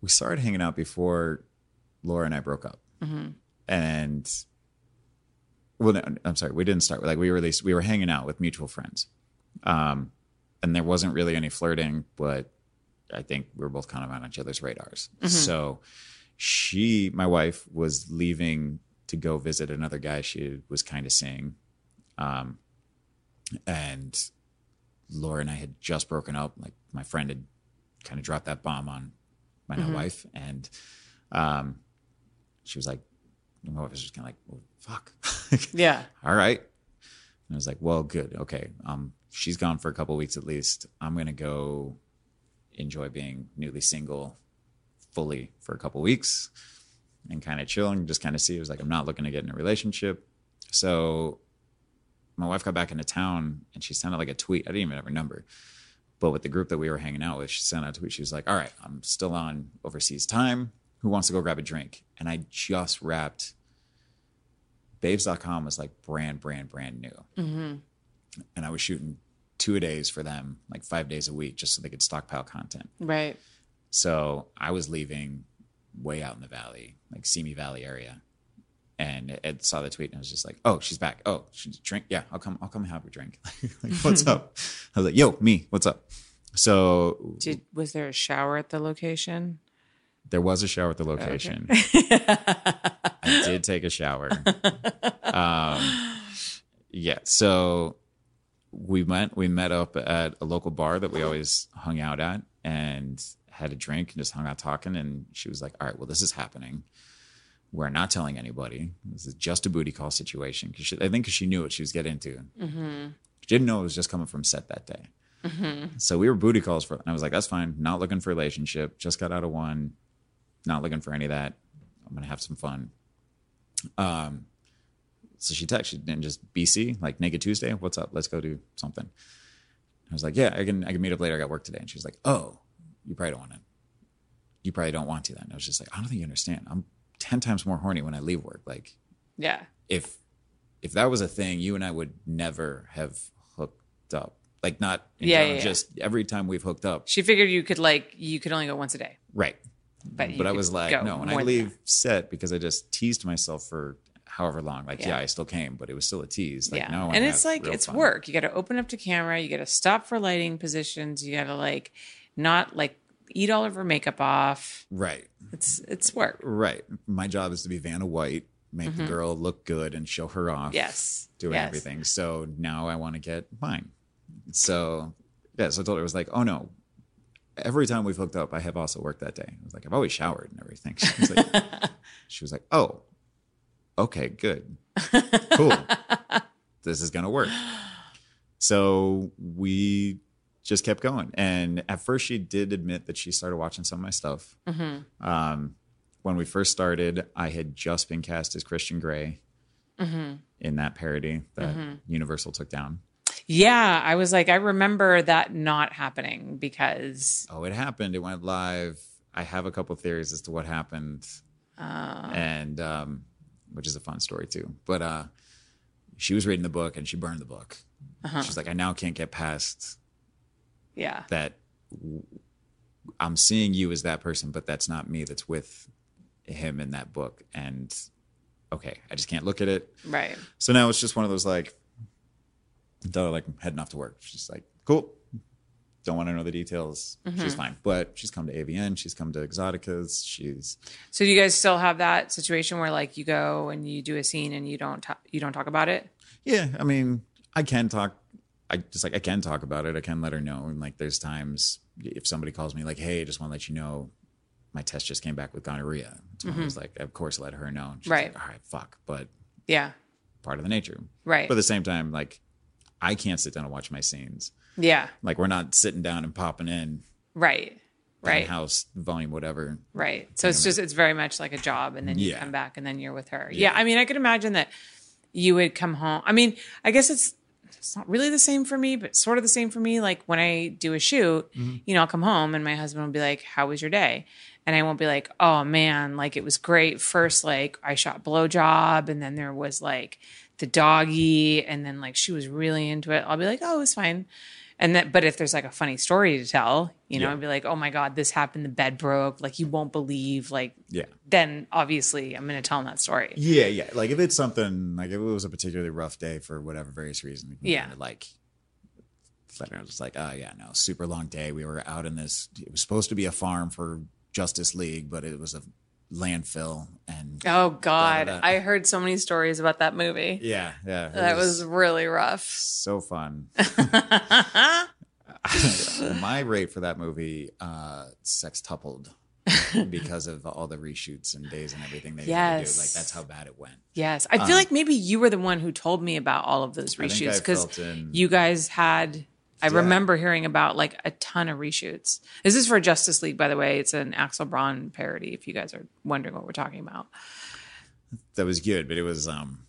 we started hanging out before Laura and I broke up, and well, no, I'm sorry, we didn't start. Like we least we were hanging out with mutual friends, um, and there wasn't really any flirting, but I think we were both kind of on each other's radars. So she, my wife, was leaving to go visit another guy she was kind of seeing, um, and Laura and I had just broken up. Like my friend had kind of dropped that bomb on my Mhm. wife, and um, she was like, my wife was just kind of like, well, "Fuck." [laughs] Yeah. All right. And I was like, "Well, good. Okay. Um, she's gone for a couple weeks at least. I'm gonna go enjoy being newly single fully for a couple weeks and kind of chill and just kind of see. It was like, I'm not looking to get in a relationship. So my wife got back into town and she sent out like a tweet. I didn't even have her number. But with the group that we were hanging out with, she sent out a tweet. She was like, All right, I'm still on overseas time. Who wants to go grab a drink? And I just wrapped babes.com was like brand, brand, brand new. Mm-hmm. And I was shooting two days for them, like five days a week, just so they could stockpile content. Right. So I was leaving way out in the valley, like Simi Valley area. And Ed saw the tweet and I was just like, "Oh, she's back. Oh, she's drink. Yeah, I'll come. I'll come have a drink. [laughs] like, what's [laughs] up?" I was like, "Yo, me. What's up?" So Did was there a shower at the location? there was a shower at the location. [laughs] I did take a shower. Um, yeah. So we went. We met up at a local bar that we always hung out at, and had a drink and just hung out talking. And she was like, "All right, well, this is happening. We're not telling anybody. This is just a booty call situation." Because I think 'cause she knew what she was getting into. Mm-hmm. She didn't know it was just coming from set that day. Mm-hmm. So we were booty calls for, and I was like, that's fine. Not looking for a relationship. Just got out of one. Not looking for any of that. I'm gonna have some fun. Um, so she texted and just BC like Naked Tuesday. What's up? Let's go do something. I was like, yeah, I can. I can meet up later. I got work today. And she was like, oh, you probably don't want to. You probably don't want to. Then I was just like, I don't think you understand. I'm ten times more horny when I leave work. Like Yeah. if if that was a thing, you and I would never have hooked up. Like not in Yeah, general, yeah, yeah. just every time we've hooked up. She figured you could like you could only go once a day. Right. But But I was like, no, when I leave set because I just teased myself for however long. Like, yeah, Yeah. I still came, but it was still a tease. Like, yeah. no, and it's like it's work. You got to open up to camera. You got to stop for lighting positions. You got to like not like eat all of her makeup off. Right. It's it's work. Right. My job is to be Vanna White, make the Mhm. girl look good and show her off. Yes. Doing Yes. everything. So now I want to get mine. So yeah, so I told her, I was like, oh no. Every time we've hooked up, I have also worked that day. I was like, I've always showered and everything. She was like, [laughs] she was like oh, okay, good. Cool. [laughs] this is gonna work. So we just kept going. And at first she did admit that she started watching some of my stuff. Mhm. Um, when we first started, I had just been cast as Christian Grey Mhm. in that parody that Mhm. Universal took down. Yeah, I was like, I remember that not happening because Oh, it happened. It went live. I have a couple theories as to what happened, uh, and um, which is a fun story too. But uh, she was reading the book and she burned the book. Uh-huh. She's like, I now can't get past yeah, that. w- I'm seeing you as that person, but that's not me. That's with him in that book, and okay, I just can't look at it. right. So now it's just one of those like, though, like I'm heading off to work. She's like, cool. Don't want to know the details. She's Mhm. fine. But she's come to AVN. She's come to Exxxoticas. She's So do you guys still have that situation where like you go and you do a scene and you don't ta- you don't talk about it? yeah. I mean, I can talk. I just like I can talk about it. I can let her know. And like, there's times if somebody calls me like, hey, I just want to let you know, my test just came back with gonorrhea. So I Mhm. was like, of course, let her know. She's Right. like, All right, fuck. But Yeah. part of the nature. Right. But at the same time, like, I can't sit down and watch my scenes. Yeah. Like we're not sitting down and popping in Right. Right. house volume whatever. Right. So it's just it's very much like a job and then you Yeah. come back and then you're with her. Yeah. Yeah. I mean, I could imagine that you would come home. I mean, I guess it's it's not really the same for me, but sort of the same for me. Like when I do a shoot, mm-hmm. you know, I'll come home and my husband will be like, How was your day? And I won't be like, Oh man, like it was great. First, like I shot blowjob, and then there was like the doggy, and then like she was really into it. I'll be like, Oh, it was fine. And that, but if there's like a funny story to tell, you know, Yeah. I'd be like, oh my God, this happened. The bed broke. Like, you won't believe. Like, Yeah. then obviously I'm going to tell him that story. Yeah, yeah. Like if it's something like if it was a particularly rough day for whatever various reason, Yeah. kinda, like let her know just like, oh yeah, no, super long day. We were out in this it was supposed to be a farm for Justice League, but it was a landfill and Oh God. Da, da, da. I heard so many stories about that movie. Yeah, yeah. That was really rough. so fun. [laughs] [laughs] my rate for that movie uh sextupled [laughs] because of all the reshoots and days and everything they had to Yes. do. Like that's how bad it went. Yes, I feel Um, like maybe you were the one who told me about all of those reshoots because you guys had. I Yeah. remember hearing about like a ton of reshoots. This is for Justice League, by the way. It's an Axel Braun parody. If you guys are wondering what we're talking about, That was good, but it was um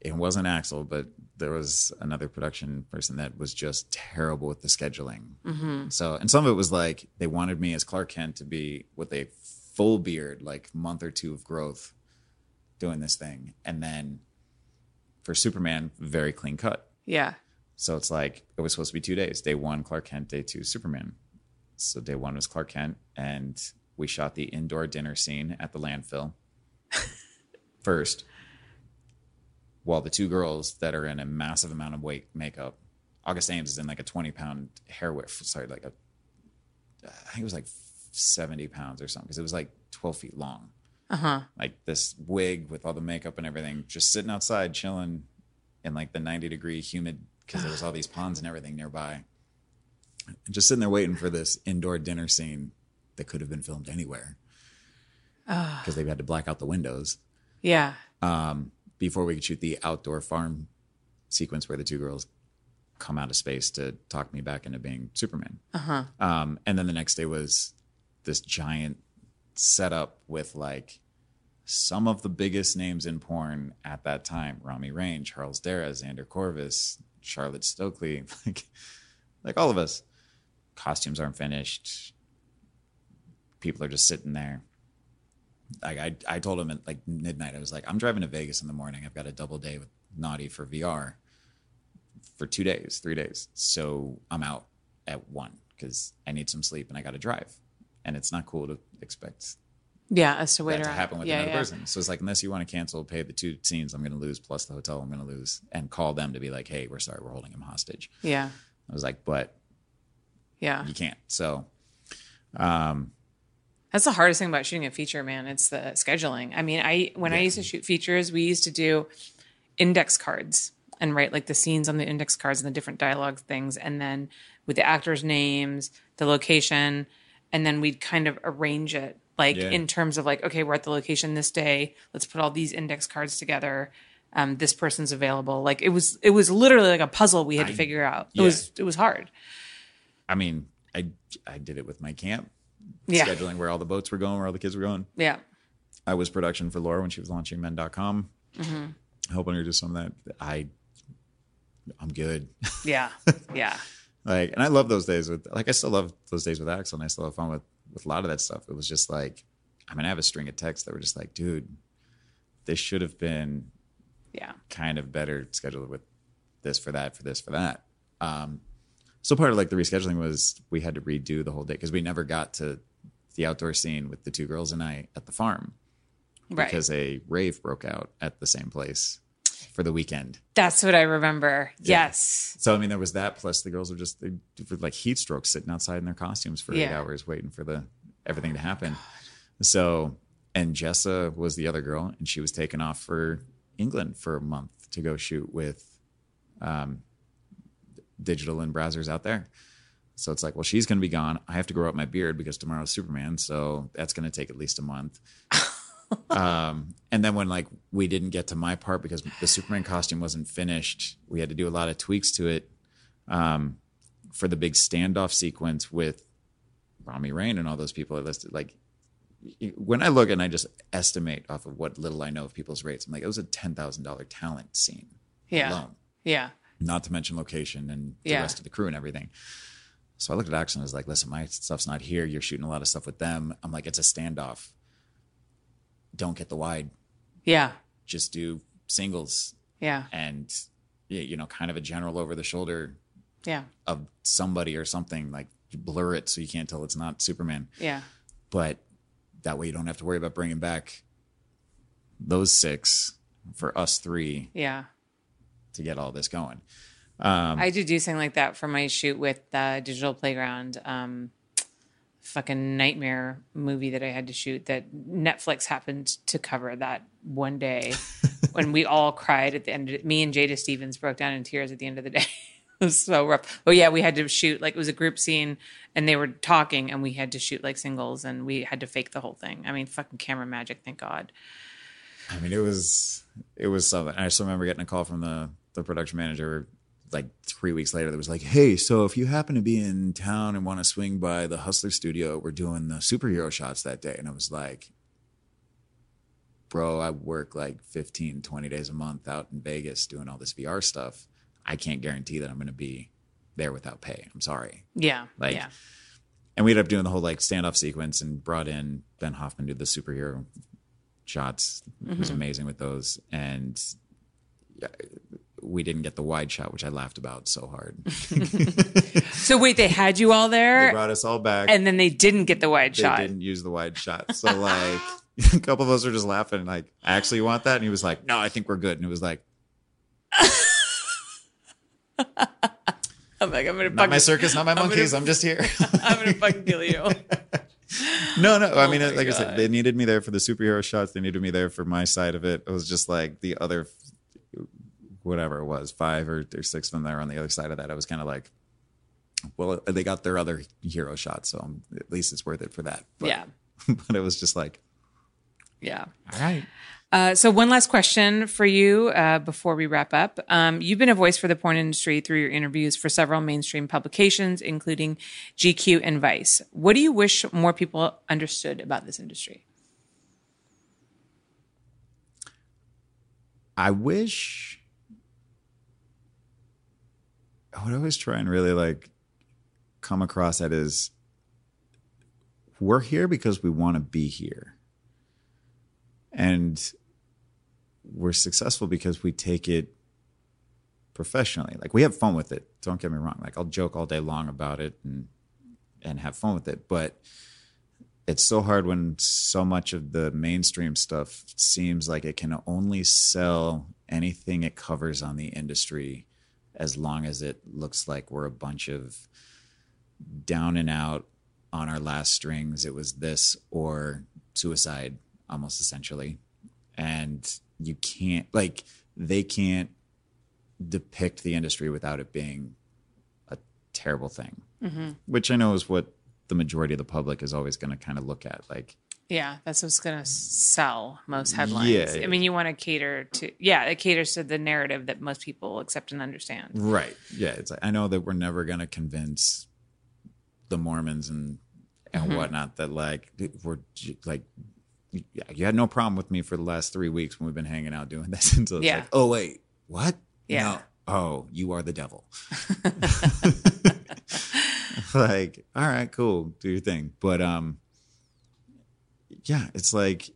it wasn't Axel, but there was another production person that was just terrible with the scheduling. Mm-hmm. So, and some of it was like they wanted me as Clark Kent to be with a full beard, like month or two of growth, doing this thing, and then for Superman, very clean cut. yeah, So it's like it was supposed to be two days. Day one, Clark Kent. Day two, Superman. So day one was Clark Kent, and we shot the indoor dinner scene at the landfill [laughs] first, while the two girls that are in a massive amount of weight makeup. August Ames is in like a twenty pound hair whip. Sorry, like a I think it was like seventy pounds or something because it was like twelve feet long. uh huh. Like this wig with all the makeup and everything, just sitting outside chilling in like the 90 degree humid because there was all these ponds and everything nearby. And just sitting there waiting for this indoor dinner scene that could have been filmed anywhere because they had to black out the windows Yeah, um, before we could shoot the outdoor farm sequence where the two girls come out of space to talk me back into being Superman. uh-huh. Um, and then the next day was this giant setup with like some of the biggest names in porn at that time: Romi Rain, Charles Dera, Xander Corvus, Charlotte Stokely, [laughs] like like all of us. Costumes aren't finished. People are just sitting there. Like I, I told him at like midnight, I was like, I'm driving to Vegas in the morning. I've got a double day with Naughty for VR for two days, three days. So I'm out at one because I need some sleep and I got to drive. And it's not cool to expect yeah. As to wait that to happen with yeah, another yeah. person. So it's like, unless you want to cancel, pay the two scenes I'm going to lose plus the hotel I'm going to lose and call them to be like, hey, we're sorry, we're holding him hostage. Yeah, I was like, but yeah. you can't. So, um, That's the hardest thing about shooting a feature, man. It's the scheduling. I mean, I when I used to shoot features, we used to do index cards and write like the scenes on the index cards and the different dialogue things, and then with the actors' names, the location, and then we'd kind of arrange it like Yeah. in terms of like, okay, we're at the location this day. Let's put all these index cards together. Um, this person's available. Like it was, it was literally like a puzzle we had to figure out. It yeah. was, it was hard. I mean, I, I did it with my camp, Yeah, scheduling where all the boats were going, where all the kids were going. yeah, I was production for Laura when she was launching men.com, Mm-hmm. helping her do some of that. I, I'm good. yeah, [laughs] yeah. like and i love those days with like i still love those days with axel and i still have fun with with a lot of that stuff it was just like i mean i have a string of texts that were just like dude this should have been Yeah. kind of better scheduled with this for that for this for that um so part of like the rescheduling was we had to redo the whole day because we never got to the outdoor scene with the two girls and i at the farm Right. because a rave broke out at the same place for the weekend That's what I remember. Yeah. Yes. So I mean, there was that. Plus, the girls were just they were like heat strokes, sitting outside in their costumes for eight hours, waiting for the everything to happen. So, and Jessa was the other girl, and she was taken off for England for a month to go shoot with um, digital and Brazzers out there. So it's like, well, she's going to be gone. I have to grow up my beard because tomorrow's Superman, so that's going to take at least a month. [laughs] um, and then when like we didn't get to my part because the Superman costume wasn't finished, we had to do a lot of tweaks to it um, for the big standoff sequence with Romi Rain and all those people I listed. Like when I look and I just estimate off of what little I know of people's rates, I'm like, it was a ten thousand dollar talent scene Yeah. alone Yeah. not to mention location and the Yeah. rest of the crew and everything. So I looked at Axel and I was like, listen, my stuff's not here. You're shooting a lot of stuff with them. I'm like, it's a standoff. Don't get the wide. Yeah. Just do singles Yeah. and, you know, kind of a general over the shoulder Yeah. of somebody or something. Like blur it so you can't tell it's not Superman. Yeah. But that way you don't have to worry about bringing back those six for us three Yeah. to get all this going. Um, I did do something like that for my shoot with uh, Digital Playground. Um, fucking nightmare movie that I had to shoot that Netflix happened to cover that one day [laughs] when we all cried at the end. Of. Me and Jada Stevens broke down in tears at the end of the day. [laughs] it was so rough. Oh yeah, we had to shoot like it was a group scene, and they were talking, and we had to shoot like singles, and we had to fake the whole thing. I mean, fucking camera magic, thank God. I mean, it was it was something. I just remember getting a call from the the production manager like three weeks later. That was like, "Hey, so if you happen to be in town and want to swing by the Hustler Studio, we're doing the superhero shots that day." And I was like, "Bro, I work like 15, 20 days a month out in Vegas doing all this VR stuff. I can't guarantee that I'm going to be there without pay. I'm sorry." Yeah, Like, yeah, and we ended up doing the whole like standoff sequence and brought in Ben Hoffman to do the superhero shots. It was mm-hmm. amazing with those, and yeah, we didn't get the wide shot, which I laughed about so hard. [laughs] So wait, they had you all there. they brought us all back, and then they didn't get the wide shot. they shot. didn't use the wide shot. So like [laughs] a couple of us were just laughing, like, "I actually want that," and he was like, "No, I think we're good," and it was like, [laughs] I'm like, I'm gonna "Not my circus, not my gonna- monkeys. I'm just here." I'm gonna fucking kill you. No, no. I Oh mean, my like I said, they needed me there for the superhero shots. They needed me there for my side of it. It was just like the other, whatever it was, five or, or six of them there on the other side of that. I was kind of like, well, they got their other hero shots, so I'm, at least it's worth it for that. But, yeah, [laughs] but it was just like, yeah. all right. Uh, so one last question for you uh, before we wrap up. Um, you've been a voice for the porn industry through your interviews for several mainstream publications, including GQ and Vice. What do you wish more people understood about this industry? I wish. What would always try and really like come across at is we're here because we want to be here. And we're successful because we take it professionally. Like we have fun with it. Don't get me wrong. Like I'll joke all day long about it and and have fun with it, but it's so hard when so much of the mainstream stuff seems like it can only sell anything it covers on the industry as long as it looks like we're a bunch of down and out on our last strings it was this or suicide almost essentially. And you can't like they can't depict the industry without it being a terrible thing mm-hmm. which i know is what the majority of the public is always going to kind of look at like Yeah, that's what's going to sell most headlines. Yeah. I mean, you want to cater to, yeah, it caters to the narrative that most people accept and understand. Right. Yeah. It's like, I know that we're never going to convince the Mormons and and whatnot that like we're like yeah, you had no problem with me for the last three weeks when we've been hanging out doing [laughs] this until it's Yeah. like oh wait what Yeah. No. oh you are the devil [laughs] [laughs] like all right cool do your thing but um yeah it's like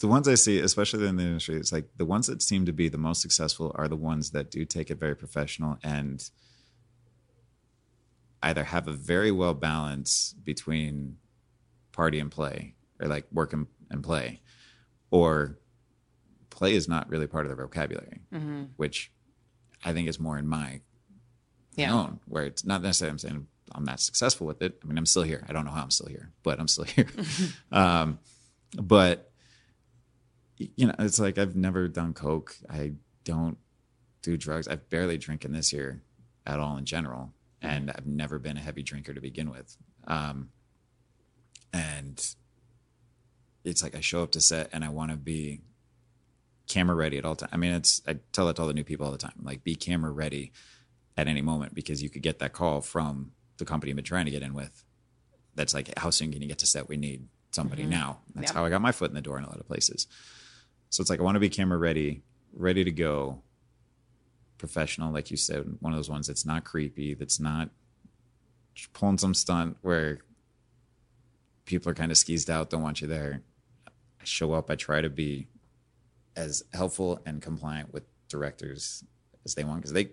the ones I see, especially in the industry, it's like the ones that seem to be the most successful are the ones that do take it very professional and either have a very well balance between party and play, or like work and, and play, or play is not really part of their vocabulary, mm-hmm. which I think is more in my Yeah. own, where it's not necessarily I'm saying I'm not successful with it. I mean, I'm still here. I don't know how I'm still here, but I'm still [laughs] here. [laughs] um, but you know, it's like I've never done coke. I don't do drugs. I've barely drinking this year at all in general, and I've never been a heavy drinker to begin with. Um, and it's like I show up to set and I want to be camera ready at all time. I mean, it's I tell that to all the new people all the time. Like, be camera ready at any moment because you could get that call from the company I've been trying to get in with. That's like, how soon can you get to set? We need somebody mm-hmm. now. That's Yeah. how I got my foot in the door in a lot of places. So it's like I want to be camera ready, ready to go, professional, like you said, one of those ones that's not creepy, that's not pulling some stunt where people are kind of skeezed out, don't want you there. I show up, I try to be as helpful and compliant with directors as they want because they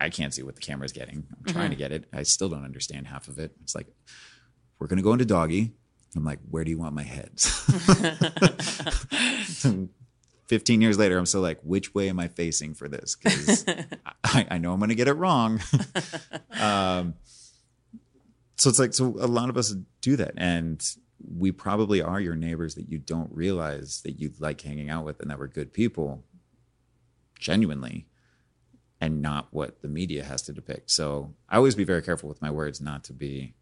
I can't see what the camera's getting. I'm trying to get it. I still don't understand half of it. It's like we're gonna go into doggy. I'm like, where do you want my head? [laughs] 15 years later, I'm still like, which way am I facing for this? Because [laughs] I, I know I'm going to get it wrong. [laughs] um, so it's like, so a lot of us do that. And we probably are your neighbors that you don't realize that you like hanging out with and that we're good people, genuinely. And not what the media has to depict. So I always be very careful with my words not to be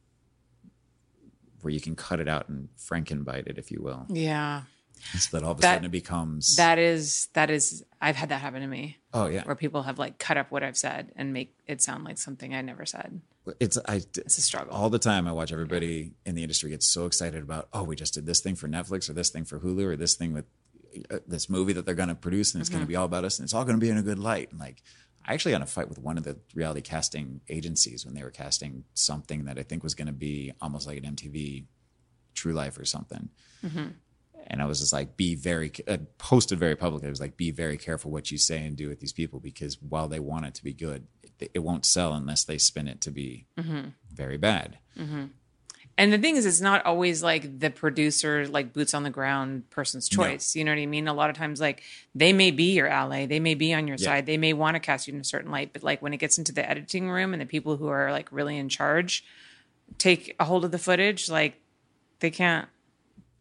where you can cut it out and frankenbite it, if you will. Yeah. So that all of a That- sudden it becomes That is that is I've had that happen to me. Oh yeah. Where people have like cut up what I've said and make it sound like something I never said. It's I It's a struggle. all the time. I watch everybody in the industry get so excited about, oh, we just did this thing for Netflix or this thing for Hulu or this thing with uh, this movie that they're going to produce and it's going to be all about us and it's all going to be in a good light. And like, I actually got in a fight with one of the reality casting agencies when they were casting something that I think was going to be almost like an MTV True Life or something. Mm-hmm. And I was just like, be very, uh, posted very publicly. I was like, be very careful what you say and do with these people because while they want it to be good, it, it won't sell unless they spin it to be mm-hmm. very bad. Mm-hmm. And the thing is, it's not always like the producer, like boots on the ground person's choice. You know what I mean? A lot of times, like they may be your ally, they may be on your Yeah. side, they may want to cast you in a certain light, but like when it gets into the editing room and the people who are like really in charge take a hold of the footage, like they can't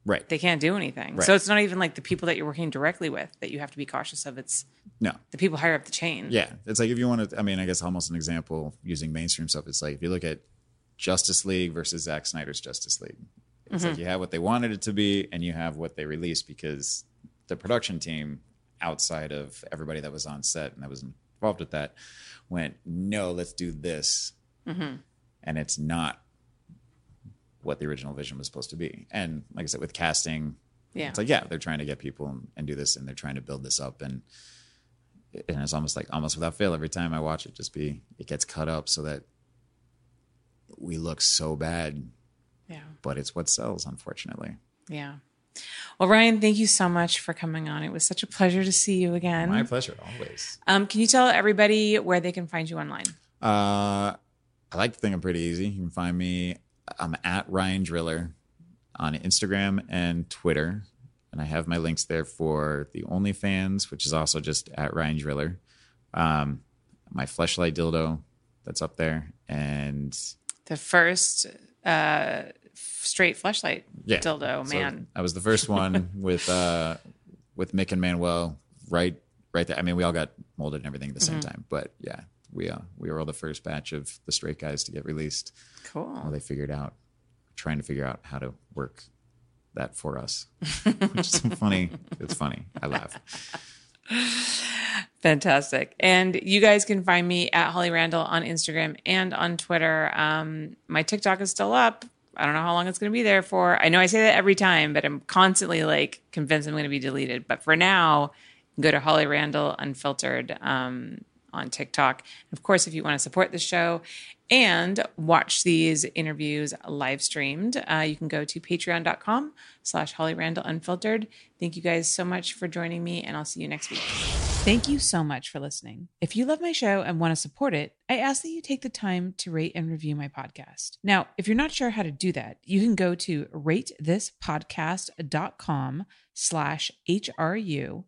Right. they can't do anything. Right. So it's not even like the people that you're working directly with that you have to be cautious of. It's No. the people higher up the chain. Yeah. It's like if you want to, I mean, I guess almost an example using mainstream stuff. It's like if you look at Justice League versus Zack Snyder's Justice League, it's mm-hmm. like you have what they wanted it to be and you have what they released because the production team outside of everybody that was on set and that was involved with that went, no, let's do this. Mm-hmm. And it's not what the original vision was supposed to be. And like I said, with casting, Yeah. it's like, yeah, they're trying to get people and, and do this and they're trying to build this up. And, and it's almost like almost without fail every time I watch it, just be, it gets cut up so that we look so bad, yeah. but it's what sells, unfortunately. Yeah. Well, Ryan, thank you so much for coming on. It was such a pleasure to see you again. My pleasure, always. Um, can you tell everybody where they can find you online? Uh, I like to think I'm pretty easy. You can find me. I'm at Ryan Driller on Instagram and Twitter, and I have my links there for the OnlyFans, which is also just at Ryan Driller. Um, my fleshlight dildo that's up there, and The first uh, straight fleshlight yeah, dildo, So man. I was the first one [laughs] with uh, with Mick and Manuel right right there. I mean, we all got molded and everything at the same Mm-hmm. time, but yeah, we uh, we were all the first batch of the straight guys to get released. Cool. Well, they figured out, trying to figure out how to work that for us, which is [laughs] funny. It's funny. I laugh. [laughs] Fantastic. And you guys can find me at Holly Randall on Instagram and on Twitter. Um, my TikTok is still up. I don't know how long it's going to be there for. I know I say that every time, but I'm constantly like convinced I'm going to be deleted. But for now, go to Holly Randall Unfiltered um, on TikTok. And Of course, if you want to support the show and watch these interviews live streamed, uh, you can go to patreon.com slash Holly Randall Unfiltered. Thank you guys so much for joining me, and I'll see you next week. Thank you so much for listening. If you love my show and want to support it, I ask that you take the time to rate and review my podcast. Now, if you're not sure how to do that, you can go to ratethispodcast.com slash HRU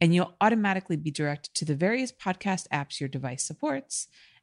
and you'll automatically be directed to the various podcast apps your device supports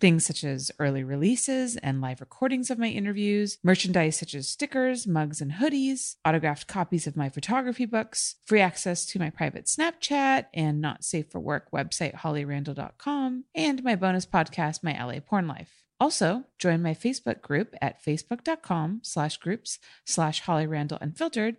Things such as early releases and live recordings of my interviews, merchandise such as stickers, mugs, and hoodies, autographed copies of my photography books, free access to my private Snapchat and not safe for work website, hollyrandall.com, and my bonus podcast, My LA Porn Life. Also, join my Facebook group at facebook.com slash groups slash Holly Randall Unfiltered,